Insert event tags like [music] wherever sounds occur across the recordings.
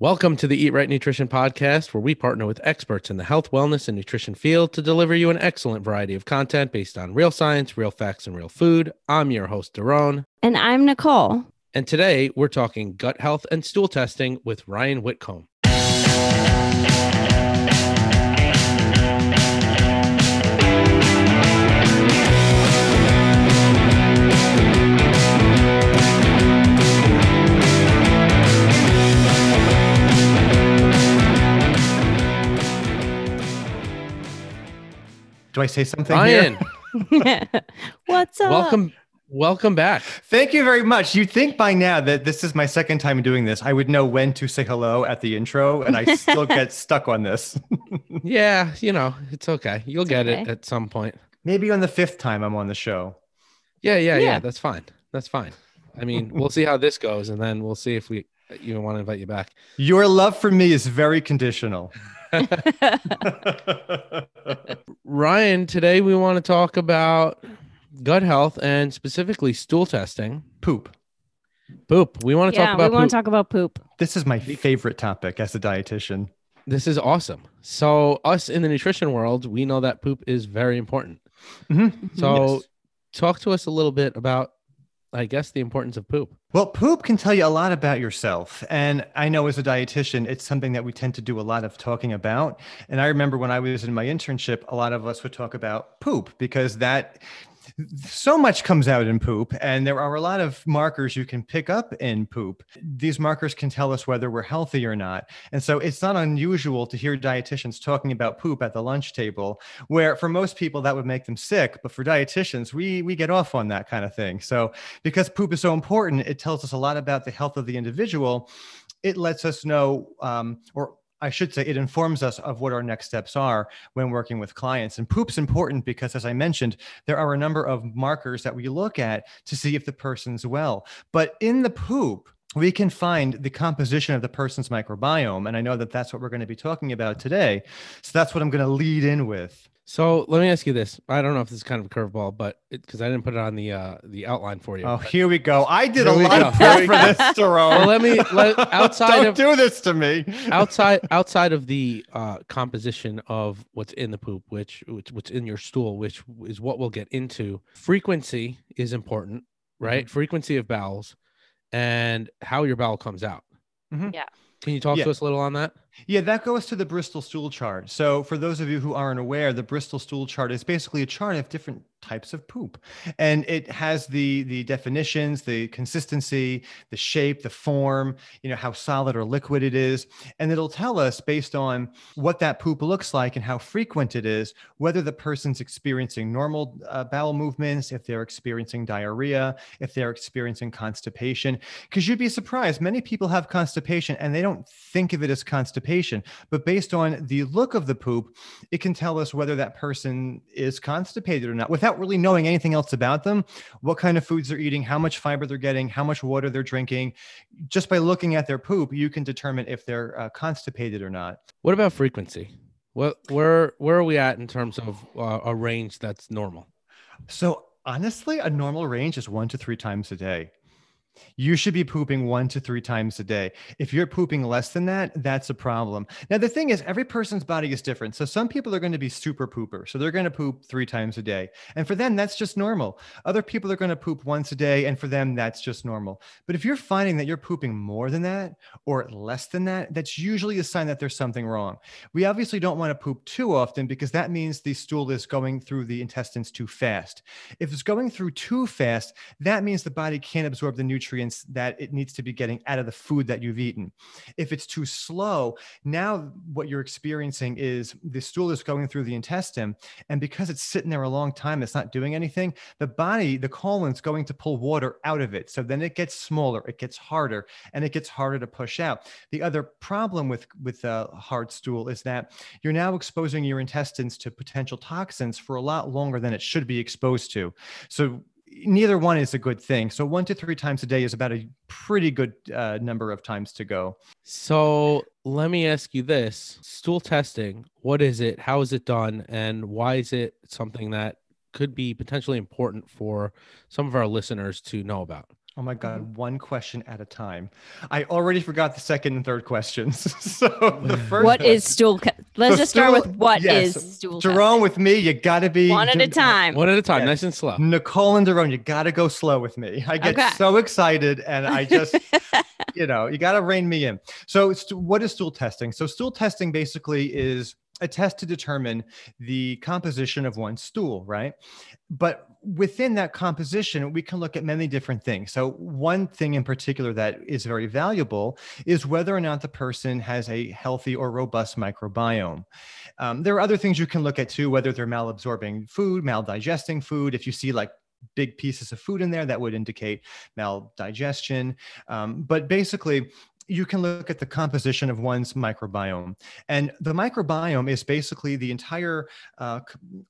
Welcome to the Eat Right Nutrition Podcast, where we partner with experts in the health, wellness, and nutrition field to deliver you an excellent variety of content based on real science, real facts, and real food. I'm your host, Daron. And I'm Nicole. And today we're talking gut health and stool testing with Ryan Whitcomb. Do I say something Ryan, here? [laughs] What's up? welcome, welcome back. Thank you very much. You'd think by now that this is my second time doing this, I would know when to say hello at the intro, and I still get [laughs] stuck on this. [laughs] Yeah, you know, it's okay. You'll It's get it at some point. Maybe on the fifth time I'm on the show. Yeah, yeah, yeah, Yeah. That's fine. That's fine. I mean, we'll see how this goes, and then we'll see if we even want to invite you back. Your love for me is very conditional. [laughs] Ryan, today we want to talk about gut health and specifically stool testing. Poop. Poop. We want to yeah, talk about we want poop. to talk about poop. This is my favorite topic as a dietitian. this is awesome. So, us in the nutrition world, we know that poop is very important. Mhm. So, Yes. talk to us a little bit about, I guess, the importance of poop. Well, poop can tell you a lot about yourself. And I know as a dietitian, it's something that we tend to do a lot of talking about. And I remember when I was in my internship, a lot of us would talk about poop because that so much comes out in poop. And there are a lot of markers you can pick up in poop. These markers can tell us whether we're healthy or not. And so it's not unusual to hear dietitians talking about poop at the lunch table, where for most people that would make them sick. But for dietitians, we, we get off on that kind of thing. So because poop is so important, it tells us a lot about the health of the individual. It lets us know, um, or I should say, it informs us of what our next steps are when working with clients. And poop's important because, as I mentioned, there are a number of markers that we look at to see if the person's well. But in the poop, we can find the composition of the person's microbiome. And I know that that's what we're going to be talking about today. So that's what I'm going to lead in with. So, let me ask you this. I don't know if this is kind of a curveball, but because I didn't put it on the uh, the outline for you. Oh, But- here we go. I did a Here we lot go. of Here prep for this, [laughs] Jerome. well, let me let, [laughs] outside Don't of do this to me. outside outside of the uh, composition of what's in the poop, which, which what's in your stool, which is what we'll get into. Frequency is important, right? Frequency of bowels and how your bowel comes out. Mhm. Yeah. Can you talk Yeah. to us a little on that? Yeah, that goes to the Bristol stool chart. So, for those of you who aren't aware, the Bristol stool chart is basically a chart of different types of poop, and it has the the definitions, the consistency, the shape, the form, you know how solid or liquid it is, and it'll tell us based on what that poop looks like and how frequent it is, whether the person's experiencing normal uh, bowel movements, if they're experiencing diarrhea, if they're experiencing constipation. Because you'd be surprised, many people have constipation and they don't think of it as constipation, but based on the look of the poop, it can tell us whether that person is constipated or not without really knowing anything else about them, what kind of foods they're eating, how much fiber they're getting, how much water they're drinking. Just by looking at their poop, you can determine if they're uh, constipated or not. What about frequency? What where where are we at in terms of uh, a range that's normal? So, honestly, a normal range is one to three times a day. You should be pooping one to three times a day. If you're pooping less than that, that's a problem. Now, the thing is, every person's body is different. So, some people are going to be super pooper. So, they're going to poop three times a day. And for them, that's just normal. Other people are going to poop once a day. And for them, that's just normal. But if you're finding that you're pooping more than that or less than that, that's usually a sign that there's something wrong. We obviously don't want to poop too often because that means the stool is going through the intestines too fast. If it's going through too fast, that means the body can't absorb the nutrients that it needs to be getting out of the food that you've eaten. If it's too slow, now what you're experiencing is the stool is going through the intestine. And because it's sitting there a long time, it's not doing anything, the body, the colon's going to pull water out of it. So then it gets smaller, it gets harder, and it gets harder to push out. The other problem with, with a hard stool is that you're now exposing your intestines to potential toxins for a lot longer than it should be exposed to. So neither one is a good thing. So one to three times a day is about a pretty good uh, number of times to go. So let me ask you this stool testing, what is it? How is it done? And why is it something that could be potentially important for some of our listeners to know about? Oh my God, mm-hmm. one question at a time. I already forgot the second and third questions. [laughs] so the first What one- is stool? Ca- Let's So just start stool- with what is yes, stool? Jerome testing. with me, you gotta be one at a time. One at a time, Yeah. nice and slow. Nicole and Jerome, you gotta go slow with me. I get Okay. so excited and I just [laughs] you know, you got to rein me in. So, it's, what is stool testing? So, stool testing basically is a test to determine the composition of one stool, right? But within that composition, we can look at many different things. So, one thing in particular that is very valuable is whether or not the person has a healthy or robust microbiome. Um, there are other things you can look at too, whether they're malabsorbing food, maldigesting food. If you see like big pieces of food in there, that would indicate maldigestion. Um, but basically, you can look at the composition of one's microbiome, and the microbiome is basically the entire uh,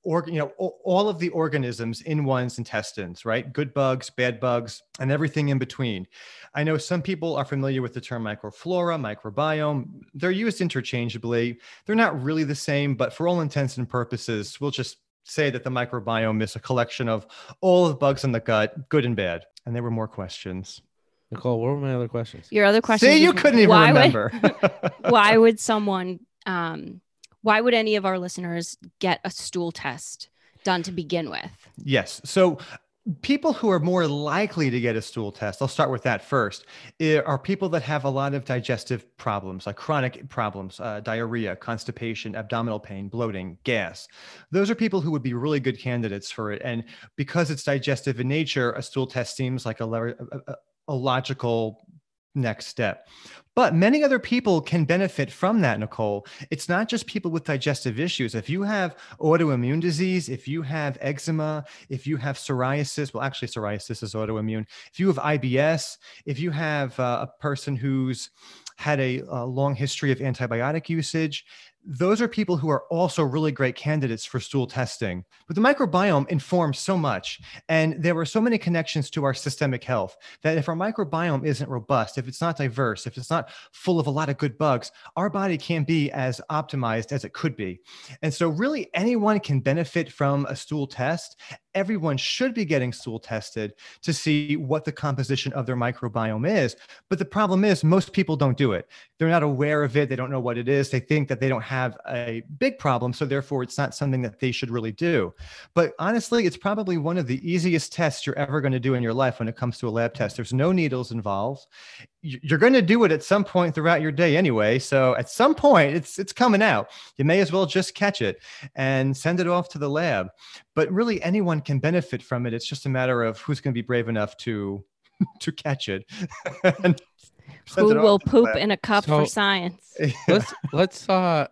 you know, all of the organisms in one's intestines, right? Good bugs, bad bugs, and everything in between. I know some people are familiar with the term microflora, microbiome. They're used interchangeably. They're not really the same, but for all intents and purposes, we'll just say that the microbiome is a collection of all the bugs in the gut, good and bad. And there were more questions. Nicole, what were my other questions? Your other question. See, you couldn't even why remember. Would, [laughs] why would someone? Um, why would any of our listeners get a stool test done to begin with? yes. So people who are more likely to get a stool test, I'll start with that first, are people that have a lot of digestive problems, like chronic problems, uh, diarrhea, constipation, abdominal pain, bloating, gas. Those are people who would be really good candidates for it. And because it's digestive in nature, a stool test seems like a, le- a, a- logical next step. But many other people can benefit from that, Nicole. It's not just people with digestive issues. If you have autoimmune disease, if you have eczema, if you have psoriasis, well, actually, psoriasis is autoimmune. If you have IBS, if you have uh, a person who's had a, a long history of antibiotic usage, those are people who are also really great candidates for stool testing. But the microbiome informs so much, and there are so many connections to our systemic health that if our microbiome isn't robust, if it's not diverse, if it's not full of a lot of good bugs, our body can't be as optimized as it could be. And so, really, anyone can benefit from a stool test. Everyone should be getting stool tested to see what the composition of their microbiome is. But the problem is, most people don't do it. They're not aware of it. They don't know what it is. They think that they don't have a big problem. So, therefore, it's not something that they should really do. But honestly, it's probably one of the easiest tests you're ever going to do in your life when it comes to a lab test. There's no needles involved. You- You're going to do it at some point throughout your day anyway. So at some point, it's it's coming out. You may as well just catch it and send it off to the lab. But really, anyone can benefit from it. It's just a matter of who's going to be brave enough to [laughs] to catch it. [laughs] and Who it will poop in a cup So- for science? [laughs] let's let's uh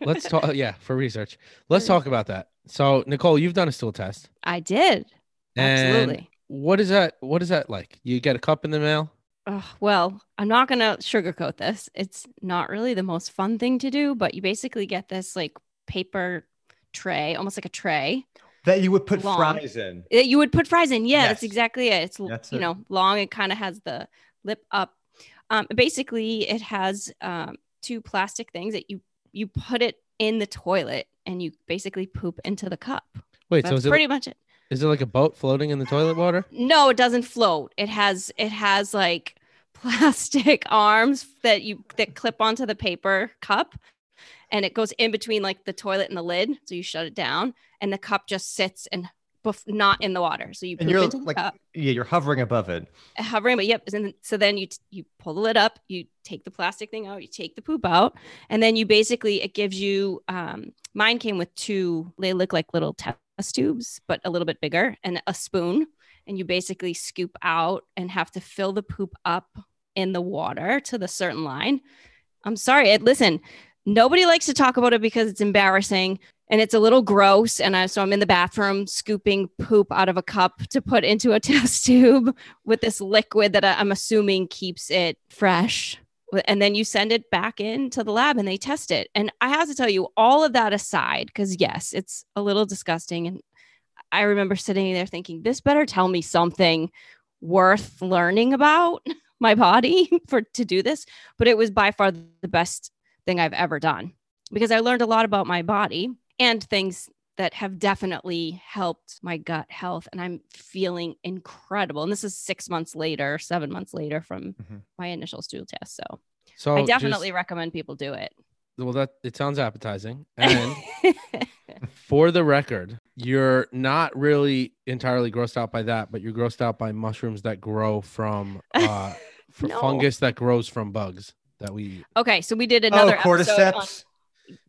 let's talk yeah for research let's talk about that so nicole you've done a stool test I did. and Absolutely. what is that what is that like you get a cup in the mail Ugh, well, I'm not going to sugarcoat this. It's not really the most fun thing to do, but you basically get this like paper tray, almost like a tray that you would put Long. fries in. that you would put fries in. Yeah, that's exactly it. It's, That's you it. know, long. It kind of has the lip up. Um, basically, it has um, two plastic things that you you put it in the toilet and you basically poop into the cup. wait so That's is it pretty much it. Is it like a boat floating in the toilet water No, it doesn't float. It has it has like [laughs] plastic arms that you that clip onto the paper cup and it goes in between like the toilet and the lid. So you shut it down and the cup just sits and bef- not in the water. So you and you're into the like, cup, yeah, you're hovering above it. hovering, but yep. And so then you t- you pull the lid up, you take the plastic thing out, you take the poop out, and then you basically it gives you. Um, mine came with two. They look like little test tubes, but a little bit bigger, and a spoon. And you basically scoop out and have to fill the poop up in the water to the certain line. I'm sorry. It, listen, nobody likes to talk about it because it's embarrassing and it's a little gross. And I, so I'm in the bathroom scooping poop out of a cup to put into a [laughs] test tube with this liquid that I'm assuming keeps it fresh. And then you send it back into the lab and they test it. And I have to tell you, all of that aside, because yes, it's a little disgusting. And I remember sitting there thinking, this better tell me something worth learning about [laughs] my body [laughs] for to do this. But it was by far the best thing I've ever done because I learned a lot about my body and things that have definitely helped my gut health and i'm feeling incredible and this is six months later seven months later from Mhm. my initial stool test so So i definitely just- recommend people do it well, that it sounds appetizing. [laughs] And for the record, you're not really entirely grossed out by that, but you're grossed out by mushrooms that grow from uh, [laughs] f- No. fungus that grows from bugs that we eat. okay so we did Oh, another episode on-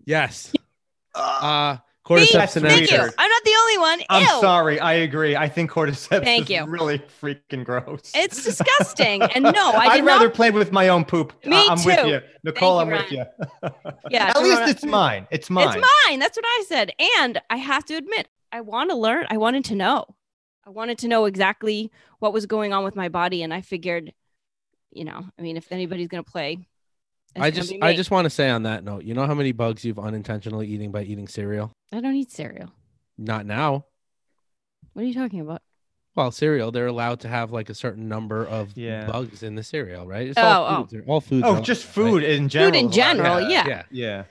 Yes. [laughs] Uh, cordyceps that's and thank you i'm not the only one I'm sorry. I agree. I think cordyceps Thank is you. really freaking gross. it's disgusting and no [laughs] i I'd did rather not play with my own poop. Me I'm with too. you. Nicole, you, I'm with you. [laughs] Yeah, At least it's mine. It's mine. It's mine. That's what I said. And I have to admit, I want to learn. I wanted to know. I wanted to know exactly what was going on with my body. And I figured, you know, I mean, if anybody's going to play, I just I just want to say on that note, you know how many bugs you've unintentionally eating by eating cereal? I don't eat cereal. Not now. What are you talking about? Well, cereal, they're allowed to have like a certain number of Yeah. bugs in the cereal, right? It's Oh, all oh. foods. are- All foods. Oh, are just like that, right? food in general. Food in general, yeah. Yeah. Yeah.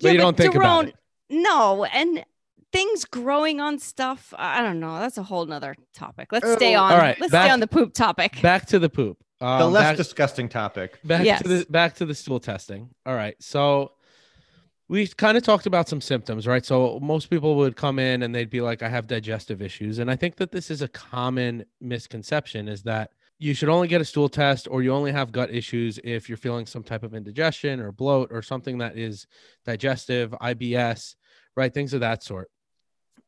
But you don't think about Daron, it. No, and things growing on stuff. I don't know. That's a whole nother topic. Let's stay Oh, on. all right, Let's back- stay on the poop topic. Back to the poop. Um, The less back- disgusting topic. back Yes. to the back to the stool testing. All right. So we kind of talked about some symptoms, right? So most people would come in and they'd be like, I have digestive issues. And I think that this is a common misconception is that you should only get a stool test or you only have gut issues if you're feeling some type of indigestion or bloat or something that is digestive, IBS, right? Things of that sort.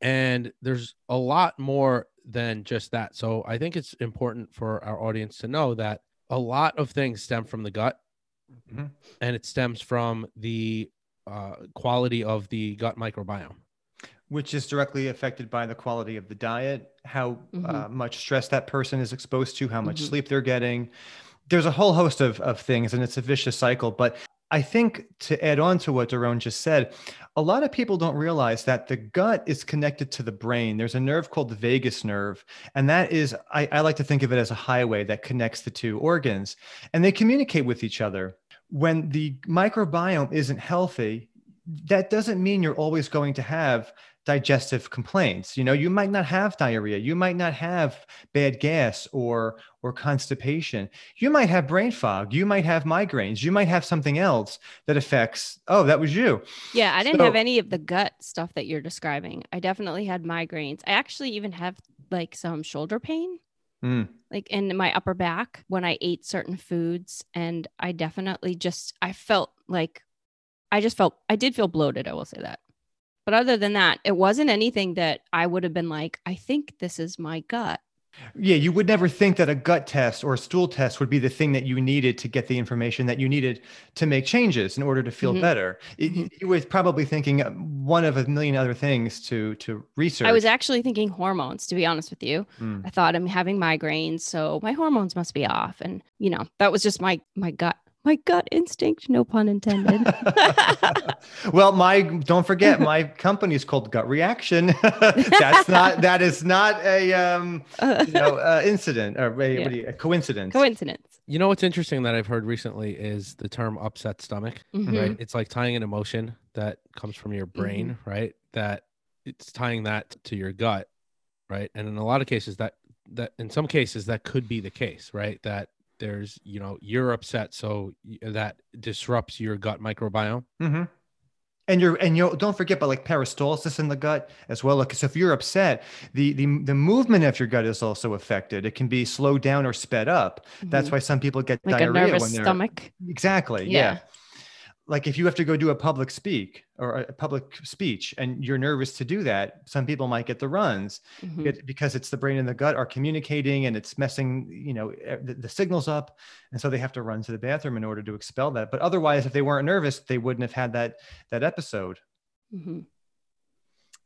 And there's a lot more than just that. So I think it's important for our audience to know that a lot of things stem from the gut Mhm. and it stems from the uh, quality of the gut microbiome. which is directly affected by the quality of the diet, how Mhm. uh, much stress that person is exposed to, how much Mhm. sleep they're getting. There's a whole host of, of things, and it's a vicious cycle. But I think to add on to what Daron just said, a lot of people don't realize that the gut is connected to the brain. There's a nerve called the vagus nerve, and that is, I, I like to think of it as a highway that connects the two organs, and they communicate with each other. When the microbiome isn't healthy, that doesn't mean you're always going to have digestive complaints you know you might not have diarrhea you might not have bad gas or or constipation you might have brain fog you might have migraines you might have something else that affects oh that was you Yeah, I didn't have any of the gut stuff that you're describing. I definitely had migraines. I actually even have like some shoulder pain, Mm. like in my upper back when I ate certain foods. And I definitely just, I felt like, I just felt, I did feel bloated. I will say that. But other than that, it wasn't anything that I would have been like, I think this is my gut. yeah you would never think that a gut test or a stool test would be the thing that you needed to get the information that you needed to make changes in order to feel Mhm. better It- Mhm. you were probably thinking one of a million other things to to research I was actually thinking hormones, to be honest with you. Mm. I thought I'm having migraines, so my hormones must be off. And you know, that was just my my gut, my gut instinct, no pun intended. [laughs] well, my don't forget my company is called Gut Reaction. [laughs] That's not that is not a um you know [laughs] uh, incident or a, Yeah. what you, a coincidence. Coincidence. You know what's interesting that I've heard recently is the term upset stomach, Mhm. right? It's like tying an emotion that comes from your brain, right? That it's tying that to your gut, right? And in a lot of cases that that in some cases that could be the case, right? That there's, you know, you're upset so that disrupts your gut microbiome. Mhm. And you're and you don't forget about like peristalsis in the gut as well. so if you're upset, the the the movement of your gut is also affected. It can be slowed down or sped up. That's Mhm. why some people get like a diarrhea nervous when they're stomach. Exactly. Yeah. Yeah. Like if you have to go do a public speak or a public speech and you're nervous to do that, some people might get the runs Mhm. it, because it's the brain and the gut are communicating and it's messing, you know, the, the signals up. And so they have to run to the bathroom in order to expel that. But otherwise, if they weren't nervous, they wouldn't have had that, that episode. Mhm.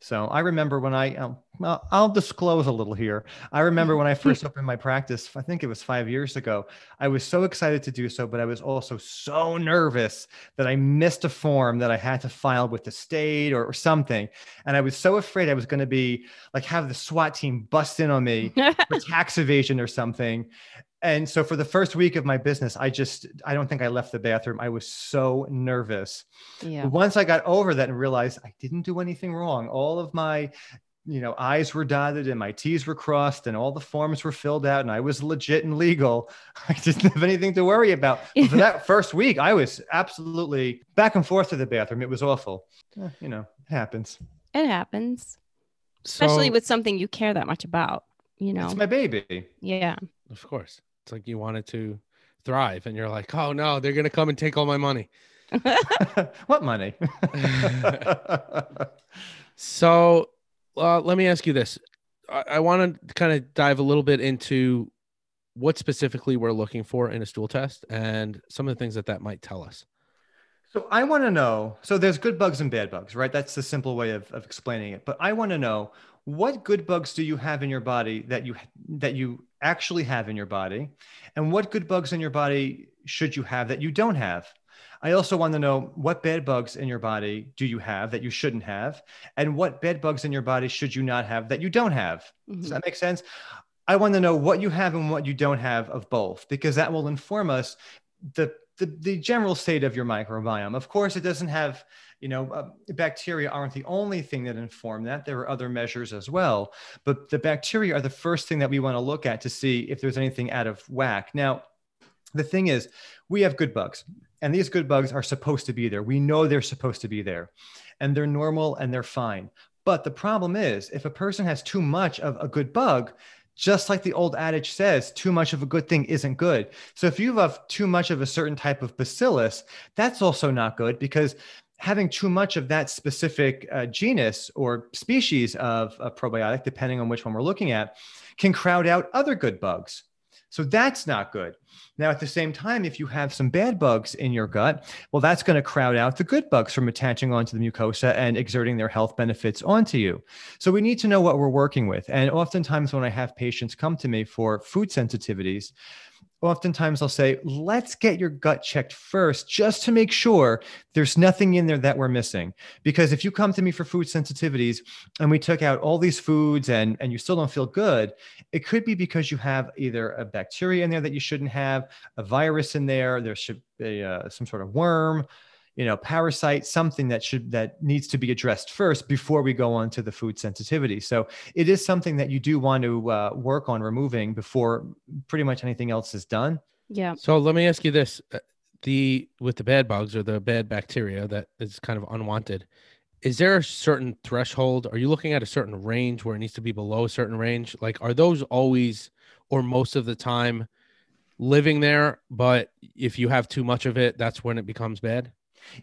So I remember when I, um, I'll, I'll disclose a little here. I remember when I first opened my practice, I think it was five years ago, I was so excited to do so, but I was also so nervous that I missed a form that I had to file with the state or, or something. And I was so afraid I was going to be like, have the SWAT team bust in on me [laughs] for tax evasion or something. And so for the first week of my business, I just, I don't think I left the bathroom. I was so nervous. Yeah. Once I got over that and realized I didn't do anything wrong, all of my you know, I's were dotted and my T's were crossed and all the forms were filled out and I was legit and legal. [laughs] I didn't have anything to worry about. But for that first week, I was absolutely back and forth to the bathroom. It was awful. You know, it happens. It happens, especially So- with something you care that much about. You know. It's my baby. yeah. Of course. It's like you wanted to thrive and you're like, oh no, they're going to come and take all my money. [laughs] [laughs] what money? [laughs] So uh, let me ask you this. I, I want to kind of dive a little bit into what specifically we're looking for in a stool test and some of the things that that might tell us. So I want to know. So there's good bugs and bad bugs, right? That's the simple way of, of explaining it. But I want to know what good bugs do you have in your body that you that you actually have in your body, and what good bugs in your body should you have that you don't have. I also want to know what bad bugs in your body do you have that you shouldn't have, and what bad bugs in your body should you not have that you don't have. Does Mhm. that make sense? I want to know what you have and what you don't have of both, because that will inform us the the, the general state of your microbiome. Of course, it doesn't have, you know, uh, bacteria aren't the only thing that inform that. There are other measures as well, but the bacteria are the first thing that we want to look at to see if there's anything out of whack. Now, the thing is, we have good bugs, and these good bugs are supposed to be there. We know they're supposed to be there, and they're normal and they're fine. But the problem is, if a person has too much of a good bug, just like the old adage says, too much of a good thing isn't good. So if you have too much of a certain type of bacillus, that's also not good because having too much of that specific uh, genus or species of a probiotic, depending on which one we're looking at, can crowd out other good bugs. So that's not good. Now, at the same time, if you have some bad bugs in your gut, well, that's going to crowd out the good bugs from attaching onto the mucosa and exerting their health benefits onto you. So we need to know what we're working with. And oftentimes, when I have patients come to me for food sensitivities, oftentimes I'll say, let's get your gut checked first, just to make sure there's nothing in there that we're missing. Because if you come to me for food sensitivities and we took out all these foods and, and you still don't feel good, it could be because you have either a bacteria in there that you shouldn't have, a virus in there, there should be uh, some sort of worm you know parasite something that should that needs to be addressed first before we go on to the food sensitivity so it is something that you do want to uh, work on removing before pretty much anything else is done Yeah. So let me ask you this: uh, the with the bad bugs or the bad bacteria that is kind of unwanted, is there a certain threshold? Are you looking at a certain range where it needs to be below a certain range? Like, are those always or most of the time living there? But if you have too much of it, that's when it becomes bad.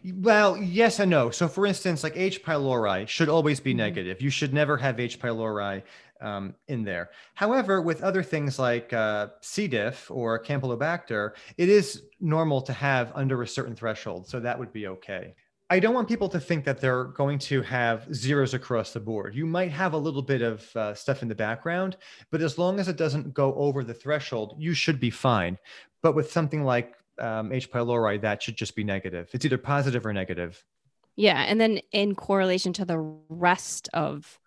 Well yes and no. So for instance like h. pylori should always be Mhm. negative. You should never have h. pylori um, in there. However with other things like uh, c. diff or campylobacter it is normal to have under a certain threshold so that would be okay. I don't want people to think that they're going to have zeros across the board. You might have a little bit of uh, stuff in the background, but as long as it doesn't go over the threshold, you should be fine. But with something like um, H. pylori, that should just be negative. It's either positive or negative. Yeah. And then in correlation to the rest of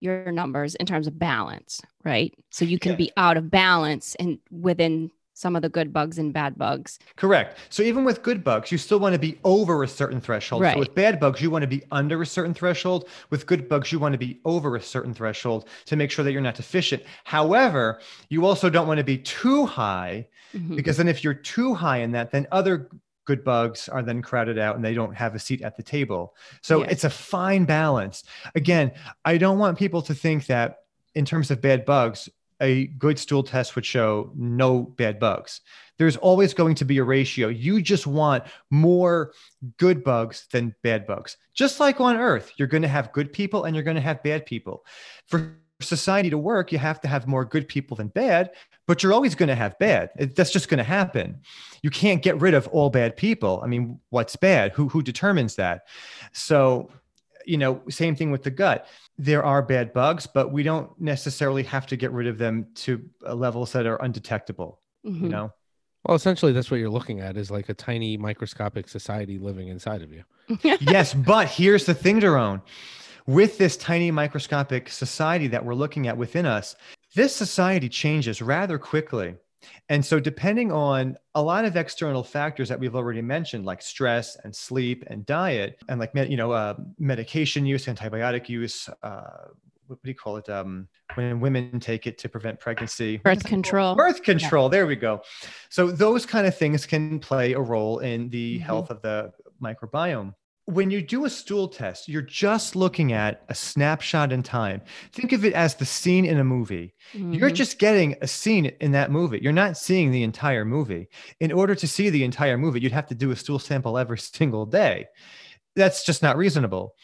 your numbers in terms of balance, right? So you can Yeah. be out of balance and within some of the good bugs and bad bugs. Correct. So even with good bugs, you still want to be over a certain threshold. Right. So with bad bugs, you want to be under a certain threshold. With good bugs, you want to be over a certain threshold to make sure that you're not deficient. However, you also don't want to be too high Mhm. because then if you're too high in that, then other good bugs are then crowded out and they don't have a seat at the table. So Yeah. it's a fine balance. Again, I don't want people to think that in terms of bad bugs, a good stool test would show no bad bugs. There's always going to be a ratio. You just want more good bugs than bad bugs. Just like on earth, you're going to have good people and you're going to have bad people. For society to work, you have to have more good people than bad, but you're always going to have bad. That's just going to happen. You can't get rid of all bad people. I mean, what's bad? Who who determines that? So, you know, same thing with the gut. There are bad bugs, but we don't necessarily have to get rid of them to uh, levels that are undetectable. You Mhm. know, Well, essentially, that's what you're looking at is like a tiny microscopic society living inside of you. [laughs] yes, but here's the thing, Daron. With this tiny microscopic society that we're looking at within us, this society changes rather quickly. And so, depending on a lot of external factors that we've already mentioned, like stress and sleep and diet, and like you know, uh, medication use, antibiotic use, uh, what do you call it? Um, when women take it to prevent pregnancy, birth control. Birth control. Yeah. There we go. So those kind of things can play a role in the mm-hmm. health of the microbiome when you do a stool test, you're just looking at a snapshot in time. Think of it as the scene in a movie. Mm-hmm. You're just getting a scene in that movie. You're not seeing the entire movie. In order to see the entire movie, you'd have to do a stool sample every [laughs] single day. That's just not reasonable.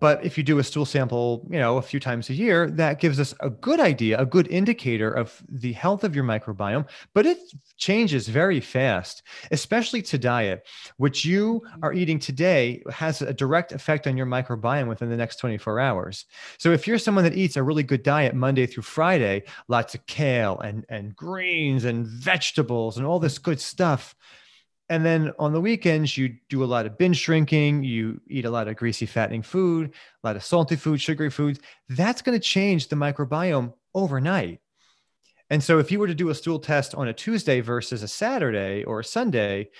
But if you do a stool sample, you know, a few times a year, that gives us a good idea, a good indicator of the health of your microbiome. But it changes very fast, especially to diet. What you are eating today has a direct effect on your microbiome within the next 24 hours. So if you're someone that eats a really good diet Monday through Friday, lots of kale and, and greens and vegetables and all this good stuff, and then on the weekends, you do a lot of binge drinking, you eat a lot of greasy, fattening food, a lot of salty food, sugary foods. That's going to change the microbiome overnight. And so, if you were to do a stool test on a Tuesday versus a Saturday or a Sunday,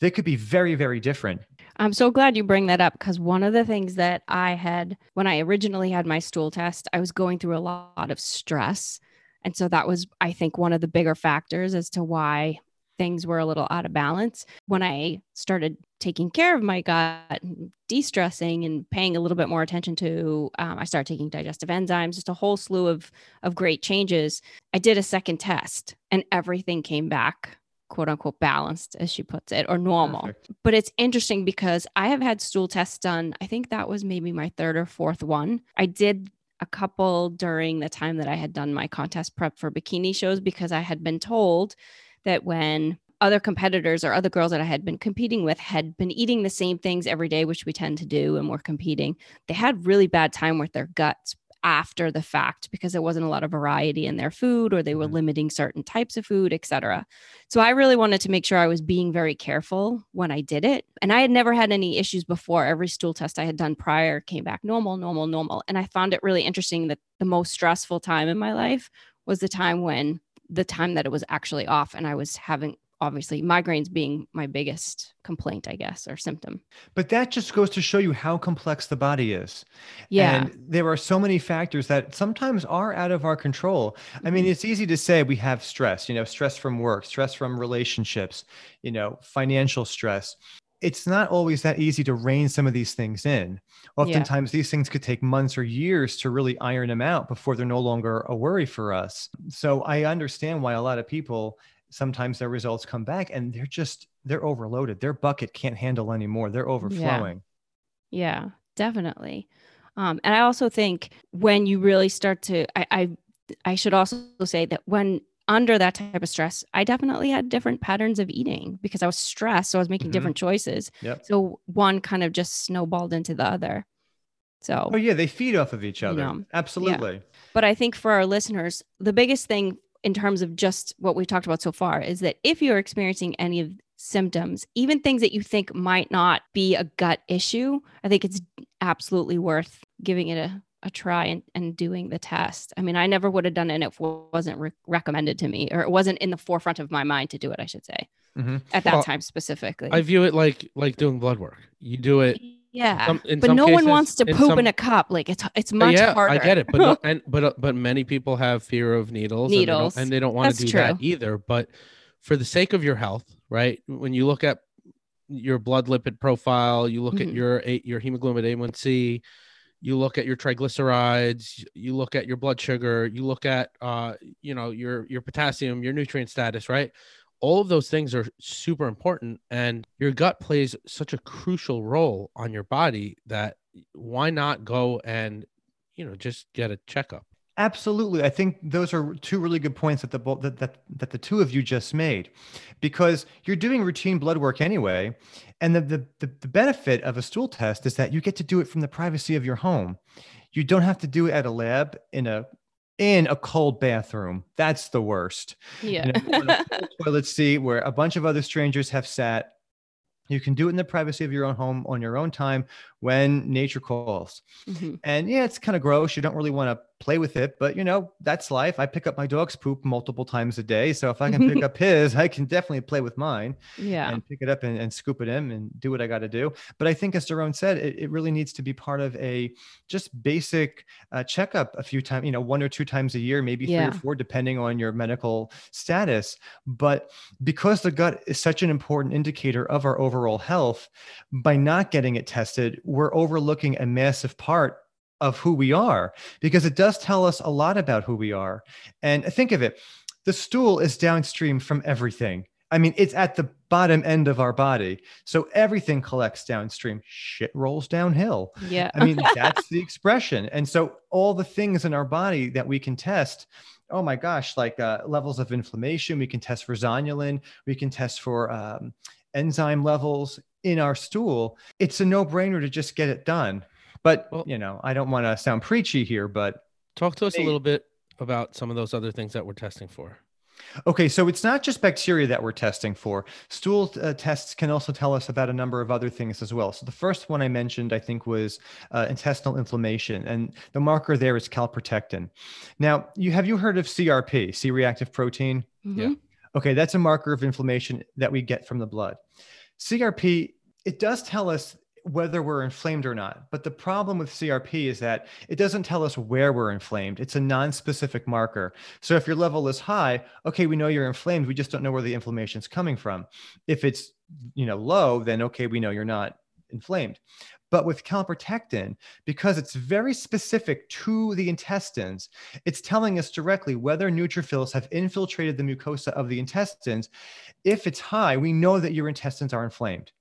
they could be very, very different. I'm so glad you bring that up because one of the things that I had when I originally had my stool test, I was going through a lot of stress. And so that was, I think, one of the bigger factors as to why things were a little out of balance. When I started taking care of my gut, de stressing, and paying a little bit more attention to, um, I started taking digestive enzymes, just a whole slew of, of great changes. I did a second test and everything came back quote unquote balanced as she puts it or normal Perfect. but it's interesting because i have had stool tests done i think that was maybe my third or fourth one i did a couple during the time that i had done my contest prep for bikini shows because i had been told that when other competitors or other girls that I had been competing with had been eating the same things every day, which we tend to do, and we're competing, they had really bad time with their guts after the fact because there wasn't a lot of variety in their food or they were mm-hmm. limiting certain types of food etc so i really wanted to make sure i was being very careful when i did it. And i had never had any issues before. Every stool test i had done prior came back normal normal normal. And i found it really interesting that the most stressful time in my life was the time when the time that it was actually off and I was having obviously migraines being my biggest complaint i guess or symptom. But that just goes to show you how complex the body is. Yeah. And there are so many factors that sometimes are out of our control. I mean mm-hmm. it's easy to say we have stress you know stress from work stress from relationships you know financial stress it's not always that easy to rein some of these things in. Oftentimes, yeah. these things could take months or years to really iron them out before they're no longer a worry for us. So I understand why a lot of people sometimes their results come back and they're just they're overloaded. Their bucket can't handle anymore. They're overflowing. Yeah, yeah definitely. Um, and I also think when you really start to, I, I I should also say that when under that type of stress, I definitely had different patterns of eating because I was stressed. So I was making mm-hmm. different choices. Yep. So one kind of just snowballed into the other. So, oh, yeah, they feed off of each other. You know, Absolutely. Yeah. But I think for our listeners, the biggest thing in terms of just what we've talked about so far is that if you're experiencing any of symptoms, even things that you think might not be a gut issue, I think it's absolutely worth giving it a a try and, and doing the test. I mean, I never would have done it if it wasn't re- recommended to me or it wasn't in the forefront of my mind to do it, I should say, mm-hmm. at that well, time specifically. I view it like like doing blood work. You do it. Yeah, some, but no cases, one wants to poop in, some, in, a cup. Like it's it's much yeah, harder. I get it, but no, [laughs] and but uh, but many people have fear of needles. Needles, and they don't, don't want to do true. that either. But for the sake of your health, right? When you look at your blood lipid profile, you look mm-hmm. at your your hemoglobin A1C, you look at your triglycerides you look at your blood sugar you look at uh you know your your potassium your nutrient status right? All of those things are super important and your gut plays such a crucial role on your body that why not go and you know just get a checkup Absolutely. I think those are two really good points that the that, that that the two of you just made because you're doing routine blood work anyway and the, the the the benefit of a stool test is that you get to do it from the privacy of your home. You don't have to do it at a lab in a in a cold bathroom. That's the worst. Yeah. You know, [laughs] toilet seat where a bunch of other strangers have sat you can do it in the privacy of your own home on your own time when nature calls. Mm-hmm. And yeah, it's kind of gross. You don't really want to play with it. But you know, that's life. I pick up my dog's poop multiple times a day. So if I can pick up [laughs] his, I can definitely play with mine Yeah. and pick it up and, and scoop it in and do what I got to do. But I think, as Daron said, it, it really needs to be part of a just basic uh, checkup a few times, you know, one or two times a year, maybe three or four, depending on your medical status. But because the gut is such an important indicator of our overall health, by not getting it tested, we're overlooking a massive part of who we are because it does tell us a lot about who we are. And think of it the stool is downstream from everything. I mean, it's at the bottom end of our body. So everything collects downstream. Shit rolls downhill. Yeah. I mean, [laughs] that's the expression. And so all the things in our body that we can test, oh my gosh, like uh, levels of inflammation, we can test for zonulin, we can test for um, enzyme levels in our stool. It's a no brainer to just get it done. But, Well- you know, I don't want to sound preachy here, but Talk to us a little bit about some of those other things that we're testing for. Okay, so it's not just bacteria that we're testing for. Stool uh, tests can also tell us about a number of other things as well. So the first one I mentioned, I think, was uh, intestinal inflammation, and the marker there is calprotectin. Now, you have you heard of CRP, C-reactive protein? Mhm. Okay, that's a marker of inflammation that we get from the blood. CRP, it does tell us whether we're inflamed or not. But the problem with CRP is that it doesn't tell us where we're inflamed. It's a non-specific marker. So if your level is high, okay, we know you're inflamed. We just don't know where the inflammation is coming from. If it's, you know, low, then okay, we know you're not inflamed. But with calprotectin, because it's very specific to the intestines, it's telling us directly whether neutrophils have infiltrated the mucosa of the intestines. If it's high, we know that your intestines are inflamed.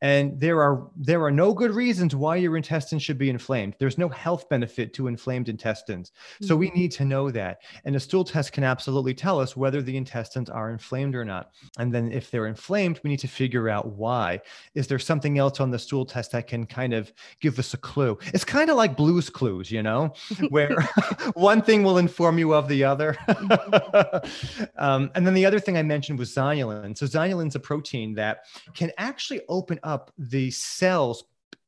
And there are there are no good reasons why your intestines should be inflamed. There's no health benefit to inflamed intestines. So we need to know that. And a stool test can absolutely tell us whether the intestines are inflamed or not. And then if they're inflamed, we need to figure out why. Is there something else on the stool test that can kind of give us a clue? It's kind of like Blue's Clues, you know, [laughs] where [laughs] one thing will inform you of the other. [laughs] um, and then the other thing I mentioned was zonulin. So zonulin's a protein that can actually open up the cells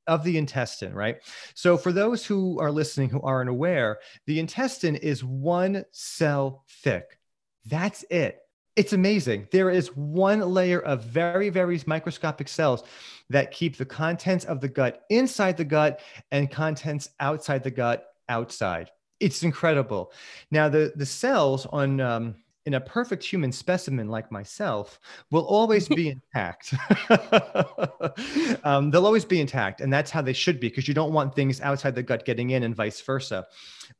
of the intestine, right? So for those who are listening who aren't aware, the intestine is one cell thick. That's it. It's amazing. There is one layer of very, very microscopic cells that keep the contents of the gut inside the gut and contents outside the gut outside. It's incredible. Now, the, the cells on um, in a perfect human specimen like myself will always [laughs] be intact. [laughs] um, they'll always be intact, and that's how they should be because you don't want things outside the gut getting in and vice versa.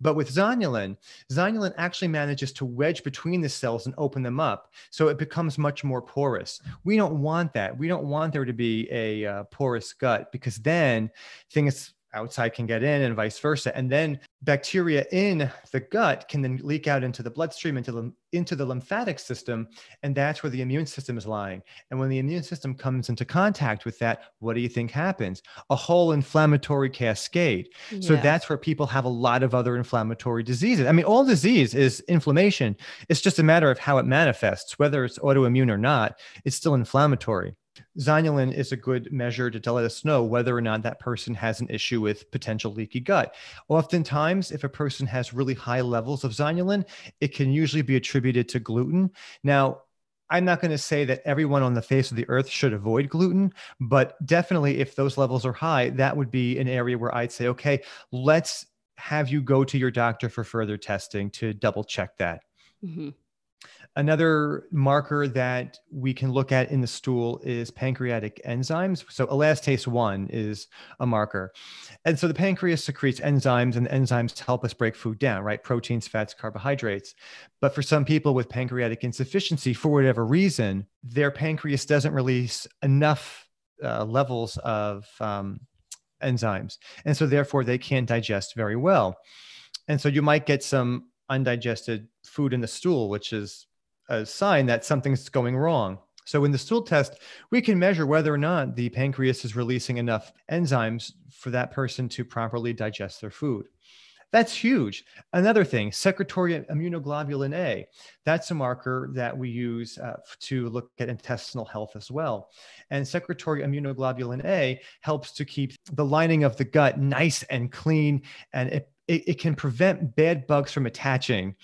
But with zonulin, zonulin actually manages to wedge between the cells and open them up, so it becomes much more porous. We don't want that. We don't want there to be a uh, porous gut because then things outside can get in and vice versa. And then bacteria in the gut can then leak out into the bloodstream into the into the lymphatic system and that's where the immune system is lying. And when the immune system comes into contact with that what do you think happens? A whole inflammatory cascade. So that's where people have a lot of other inflammatory diseases. I mean all disease is inflammation. It's just a matter of how it manifests. Whether it's autoimmune or not it's still inflammatory zonulin is a good measure to, let us know whether or not that person has an issue with potential leaky gut. Oftentimes, if a person has really high levels of zonulin, it can usually be attributed to gluten. Now, I'm not going to say that everyone on the face of the earth should avoid gluten, but definitely if those levels are high, that would be an area where I'd say, okay, let's have you go to your doctor for further testing to double check that. Mhm. Another marker that we can look at in the stool is pancreatic enzymes. So elastase 1 is a marker. And so the pancreas secretes enzymes and the enzymes help us break food down, right? Proteins, fats, carbohydrates. But for some people with pancreatic insufficiency, for whatever reason, their pancreas doesn't release enough uh, levels of um, enzymes. And so therefore they can't digest very well. And so you might get some undigested food in the stool, which is a sign that something's going wrong. So in the stool test, we can measure whether or not the pancreas is releasing enough enzymes for that person to properly digest their food. That's huge. Another thing, secretory immunoglobulin A. That's a marker that we use uh, to look at intestinal health as well. And secretory immunoglobulin A helps to keep the lining of the gut nice and clean, and it it, it can prevent bad bugs from attaching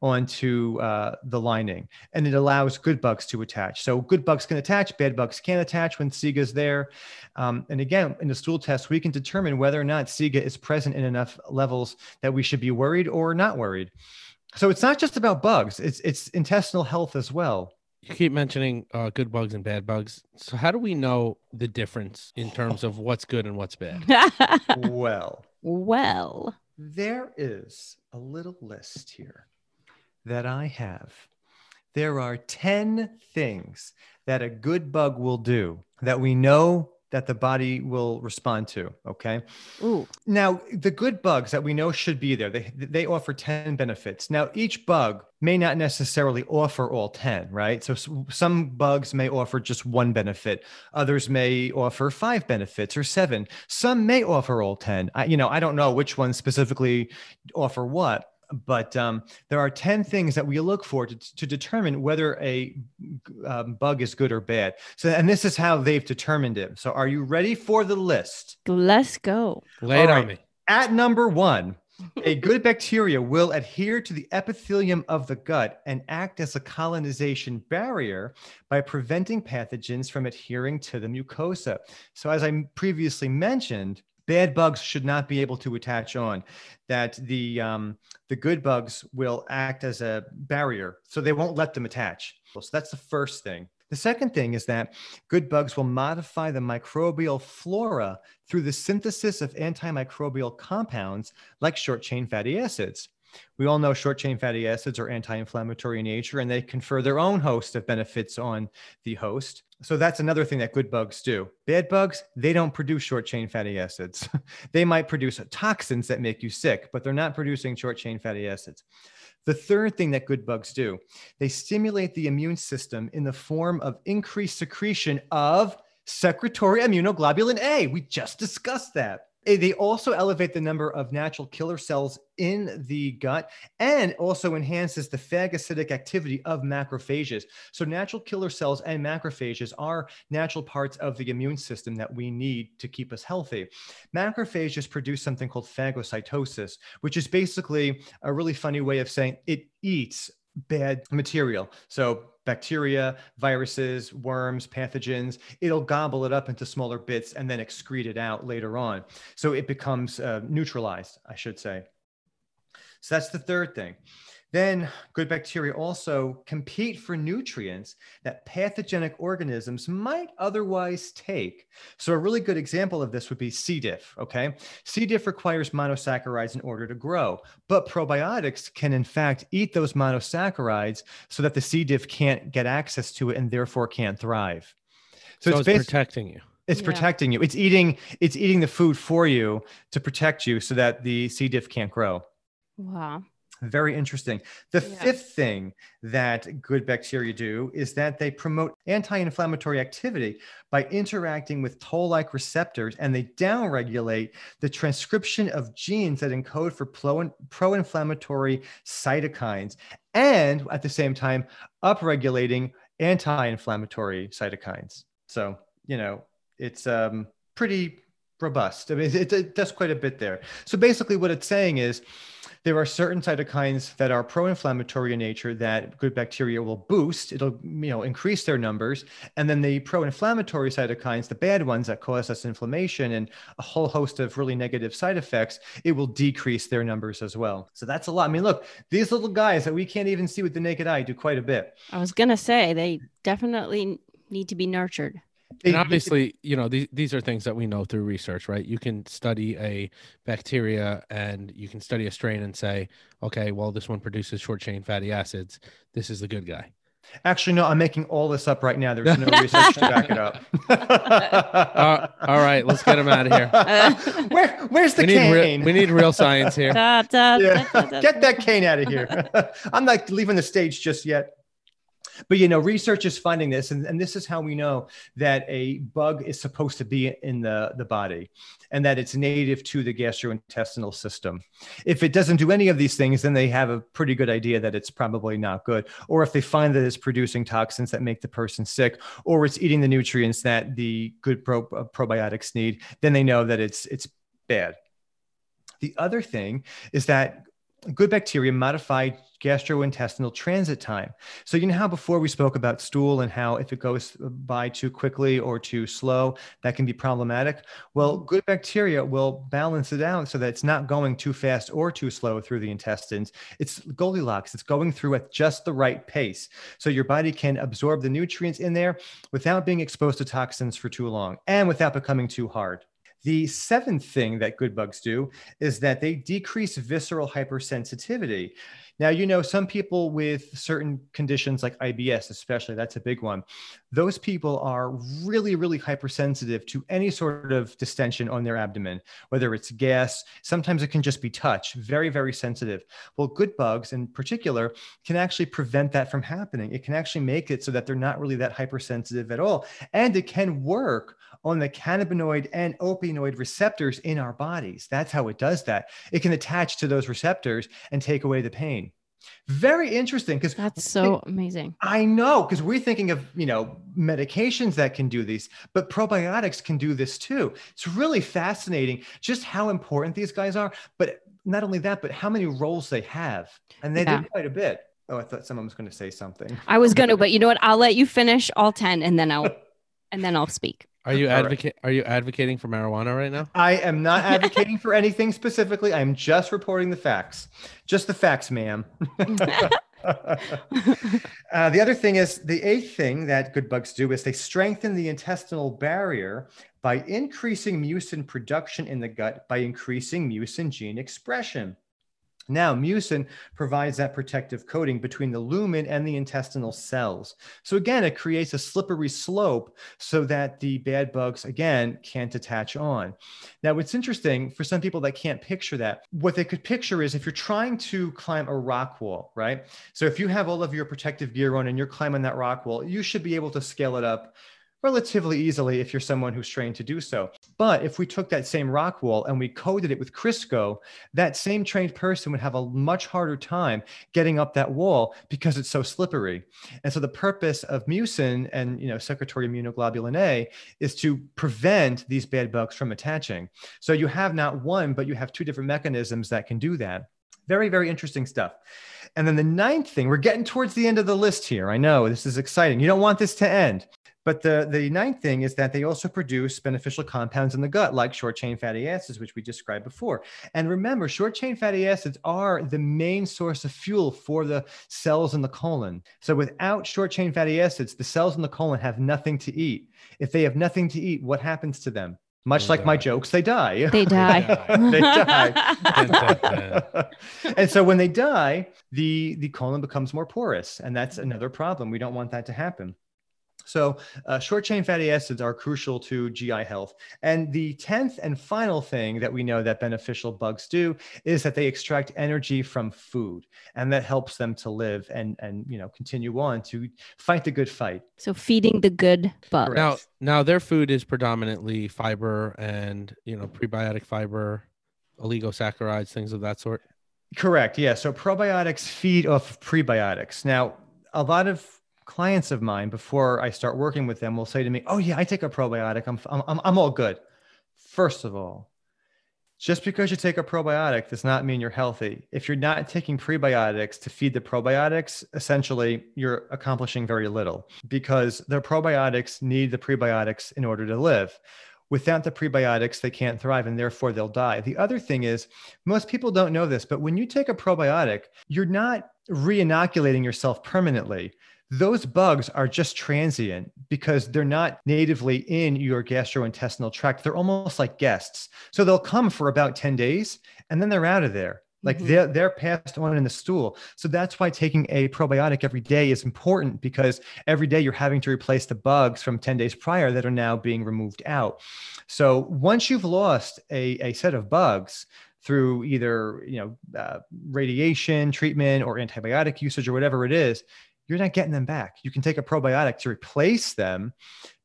onto uh, the lining and it allows good bugs to attach. So good bugs can attach, bad bugs can't attach when SIGA is there. Um, and again, in the stool test, we can determine whether or not SIGA is present in enough levels that we should be worried or not worried. So it's not just about bugs, it's, it's intestinal health as well. You keep mentioning uh, good bugs and bad bugs. So how do we know the difference in terms of what's good and what's bad? [laughs] well, well, there is a little list here that I have. There are 10 things that a good bug will do that we know that the body will respond to. Okay. ooh, Now, the good bugs that we know should be there, they, they offer 10 benefits. Now, each bug may not necessarily offer all 10, right? So some bugs may offer just one benefit. Others may offer five benefits or seven. Some may offer all 10. I, you know, I don't know which ones specifically offer what. But um, there are 10 things that we look for to, to determine whether a um, bug is good or bad. So, and this is how they've determined it. So, are you ready for the list? let's go. Lay it All on right. me. At number one, a good bacteria will adhere to the epithelium of the gut and act as a colonization barrier by preventing pathogens from adhering to the mucosa. So, as I previously mentioned, bad bugs should not be able to attach on. That the um, the good bugs will act as a barrier, so they won't let them attach. So that's the first thing. The second thing is that good bugs will modify the microbial flora through the synthesis of antimicrobial compounds like short chain fatty acids. We all know short chain fatty acids are anti inflammatory in nature and they confer their own host of benefits on the host. So that's another thing that good bugs do. Bad bugs, they don't produce short chain fatty acids. [laughs] they might produce toxins that make you sick, but they're not producing short chain fatty acids. The third thing that good bugs do, they stimulate the immune system in the form of increased secretion of secretory immunoglobulin A. We just discussed that. Eh, They also elevate the number of natural killer cells in the gut and also enhances the phagocytic activity of macrophages. So, natural killer cells and macrophages are natural parts of the immune system that we need to keep us healthy. Macrophages produce something called phagocytosis, which is basically a really funny way of saying it eats bad material. So, bacteria, viruses, worms, pathogens, it'll gobble it up into smaller bits and then excrete it out later on. So, it becomes uh, neutralized, I should say. So, that's the third thing. Then, good bacteria also compete for nutrients that pathogenic organisms might otherwise take. So, a really good example of this would be C. diff. Okay. C. diff requires monosaccharides in order to grow, but probiotics can, in fact, eat those monosaccharides so that the C. diff can't get access to it and therefore can't thrive. So, So, it's, it's, basi- protecting you. it's Yeah. protecting you. It's eating. It's eating the food for you to protect you so that the C. diff can't grow. Wow. Very interesting. The Yeah. fifth thing that good bacteria do is that they promote anti inflammatory activity by interacting with toll like receptors and they downregulate the transcription of genes that encode for pro inflammatory cytokines and at the same time upregulating anti inflammatory cytokines. So, you know, it's um, pretty robust. I mean, it, it does quite a bit there. So basically, what it's saying is there are certain cytokines that are pro-inflammatory in nature that good bacteria will boost. It'll you know increase their numbers, and then the pro-inflammatory cytokines, the bad ones that cause us inflammation and a whole host of really negative side effects, it will decrease their numbers as well. So that's a lot. I mean, look, these little guys that we can't even see with the naked eye do quite a bit. I was gonna say they definitely need to be nurtured. They- and obviously, you know, these these are things that we know through research, right? You can study a bacteria and you can study a strain and say, okay, well, this one produces short chain fatty acids. This is the good guy. Actually, no, I'm making all this up right now. There's no [laughs] research to back it up. [laughs] Uh, all right, let's get him out of here. [laughs] Where, where's the We need cane? real, we need real science here. Da, da, da, yeah. da, da. Get that cane out of here. I'm not leaving the stage just yet. But you know, research is finding this, and, and this is how we know that a bug is supposed to be in the, the body and that it's native to the gastrointestinal system. If it doesn't do any of these things, then they have a pretty good idea that it's probably not good. Or if they find that it's producing toxins that make the person sick, or it's eating the nutrients that the good pro- uh, probiotics need, then they know that it's it's bad. The other thing is that good bacteria modify gastrointestinal transit time. So, you know how before we spoke about stool and how if it goes by too quickly or too slow, that can be problematic? Well, mm-hmm. good bacteria will balance it out so that it's not going too fast or too slow through the intestines. It's Goldilocks, it's going through at just the right pace. So, your body can absorb the nutrients in there without being exposed to toxins for too long and without becoming too hard. The seventh thing that good bugs do is that they decrease visceral hypersensitivity. Now, you know, some people with certain conditions like IBS, especially, that's a big one. Those people are really, really hypersensitive to any sort of distension on their abdomen, whether it's gas, sometimes it can just be touch, very, very sensitive. Well, good bugs in particular can actually prevent that from happening. It can actually make it so that they're not really that hypersensitive at all. And it can work on the cannabinoid and opioid receptors in our bodies. That's how it does that. It can attach to those receptors and take away the pain. Very interesting because that's so amazing. I know because we're thinking of you know medications that can do these, but probiotics can do this too. It's really fascinating just how important these guys are. But not only that, but how many roles they have, and they yeah. do quite a bit. Oh, I thought someone was going to say something. I was going to, but [laughs] you know what? I'll let you finish all ten, and then I'll [laughs] and then I'll speak. Are you advocate? Right. Are you advocating for marijuana right now? I am not [laughs] advocating for anything specifically. I am just reporting the facts. Just the facts, ma'am. [laughs] uh, the other thing is the eighth thing that good bugs do is they strengthen the intestinal barrier by increasing mucin production in the gut by increasing mucin gene expression. Now, mucin provides that protective coating between the lumen and the intestinal cells. So, again, it creates a slippery slope so that the bad bugs, again, can't attach on. Now, what's interesting for some people that can't picture that, what they could picture is if you're trying to climb a rock wall, right? So, if you have all of your protective gear on and you're climbing that rock wall, you should be able to scale it up relatively easily if you're someone who's trained to do so. But if we took that same rock wall and we coated it with Crisco, that same trained person would have a much harder time getting up that wall because it's so slippery. And so the purpose of mucin and you know secretory immunoglobulin A is to prevent these bad bugs from attaching. So you have not one, but you have two different mechanisms that can do that. Very, very interesting stuff. And then the ninth thing, we're getting towards the end of the list here. I know this is exciting. You don't want this to end. But the, the ninth thing is that they also produce beneficial compounds in the gut, like short chain fatty acids, which we described before. And remember, short chain fatty acids are the main source of fuel for the cells in the colon. So without short chain fatty acids, the cells in the colon have nothing to eat. If they have nothing to eat, what happens to them? Much they like die. my jokes, they die. They [laughs] die. they die. [laughs] [laughs] and so when they die, the, the colon becomes more porous. And that's mm-hmm. another problem. We don't want that to happen. So, uh, short chain fatty acids are crucial to GI health. And the 10th and final thing that we know that beneficial bugs do is that they extract energy from food and that helps them to live and, and you know, continue on to fight the good fight. So, feeding the good bugs. Now, now their food is predominantly fiber and, you know, prebiotic fiber, oligosaccharides, things of that sort. Correct. Yeah. So, probiotics feed off prebiotics. Now, a lot of clients of mine before I start working with them will say to me, "Oh yeah, I take a probiotic. I'm I'm I'm all good." First of all, just because you take a probiotic does not mean you're healthy. If you're not taking prebiotics to feed the probiotics, essentially you're accomplishing very little because the probiotics need the prebiotics in order to live. Without the prebiotics, they can't thrive and therefore they'll die. The other thing is, most people don't know this, but when you take a probiotic, you're not re inoculating yourself permanently those bugs are just transient because they're not natively in your gastrointestinal tract. They're almost like guests. So they'll come for about 10 days and then they're out of there. Like mm-hmm. they're, they're passed on in the stool. So that's why taking a probiotic every day is important because every day you're having to replace the bugs from 10 days prior that are now being removed out. So once you've lost a, a set of bugs, through either you know uh, radiation treatment or antibiotic usage or whatever it is you're not getting them back. You can take a probiotic to replace them,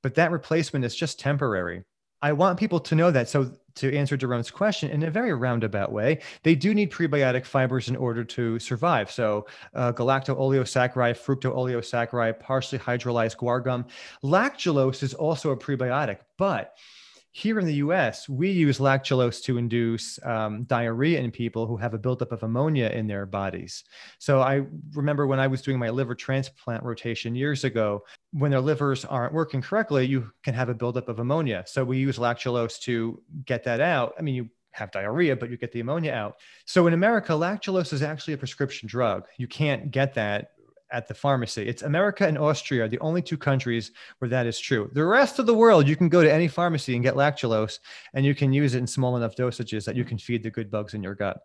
but that replacement is just temporary. I want people to know that. So, to answer Jerome's question in a very roundabout way, they do need prebiotic fibers in order to survive. So, uh, galacto-oligosaccharide, fructo-oligosaccharide, partially hydrolyzed guar gum. Lactulose is also a prebiotic, but here in the US, we use lactulose to induce um, diarrhea in people who have a buildup of ammonia in their bodies. So I remember when I was doing my liver transplant rotation years ago, when their livers aren't working correctly, you can have a buildup of ammonia. So we use lactulose to get that out. I mean, you have diarrhea, but you get the ammonia out. So in America, lactulose is actually a prescription drug. You can't get that at the pharmacy. It's America and Austria, are the only two countries where that is true. The rest of the world, you can go to any pharmacy and get lactulose, and you can use it in small enough dosages that you can feed the good bugs in your gut.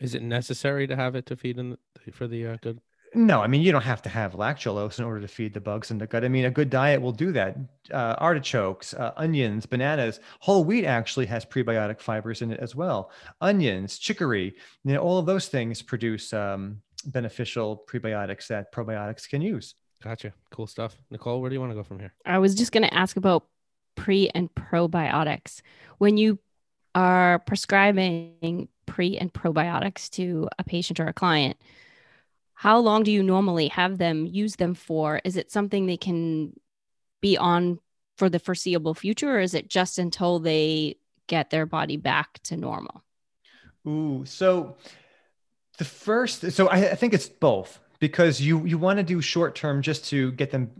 Is it necessary to have it to feed in the, for the uh, good? No, I mean you don't have to have lactulose in order to feed the bugs in the gut. I mean a good diet will do that. Uh, artichokes, uh, onions, bananas, whole wheat actually has prebiotic fibers in it as well. Onions, chicory, you know, all of those things produce um, beneficial prebiotics that probiotics can use. Gotcha. Cool stuff. Nicole, where do you want to go from here? I was just going to ask about pre and probiotics. When you are prescribing pre and probiotics to a patient or a client, how long do you normally have them use them for? Is it something they can be on for the foreseeable future, or is it just until they get their body back to normal? Ooh, so the first, so I, I think it's both because you you want to do short term just to get them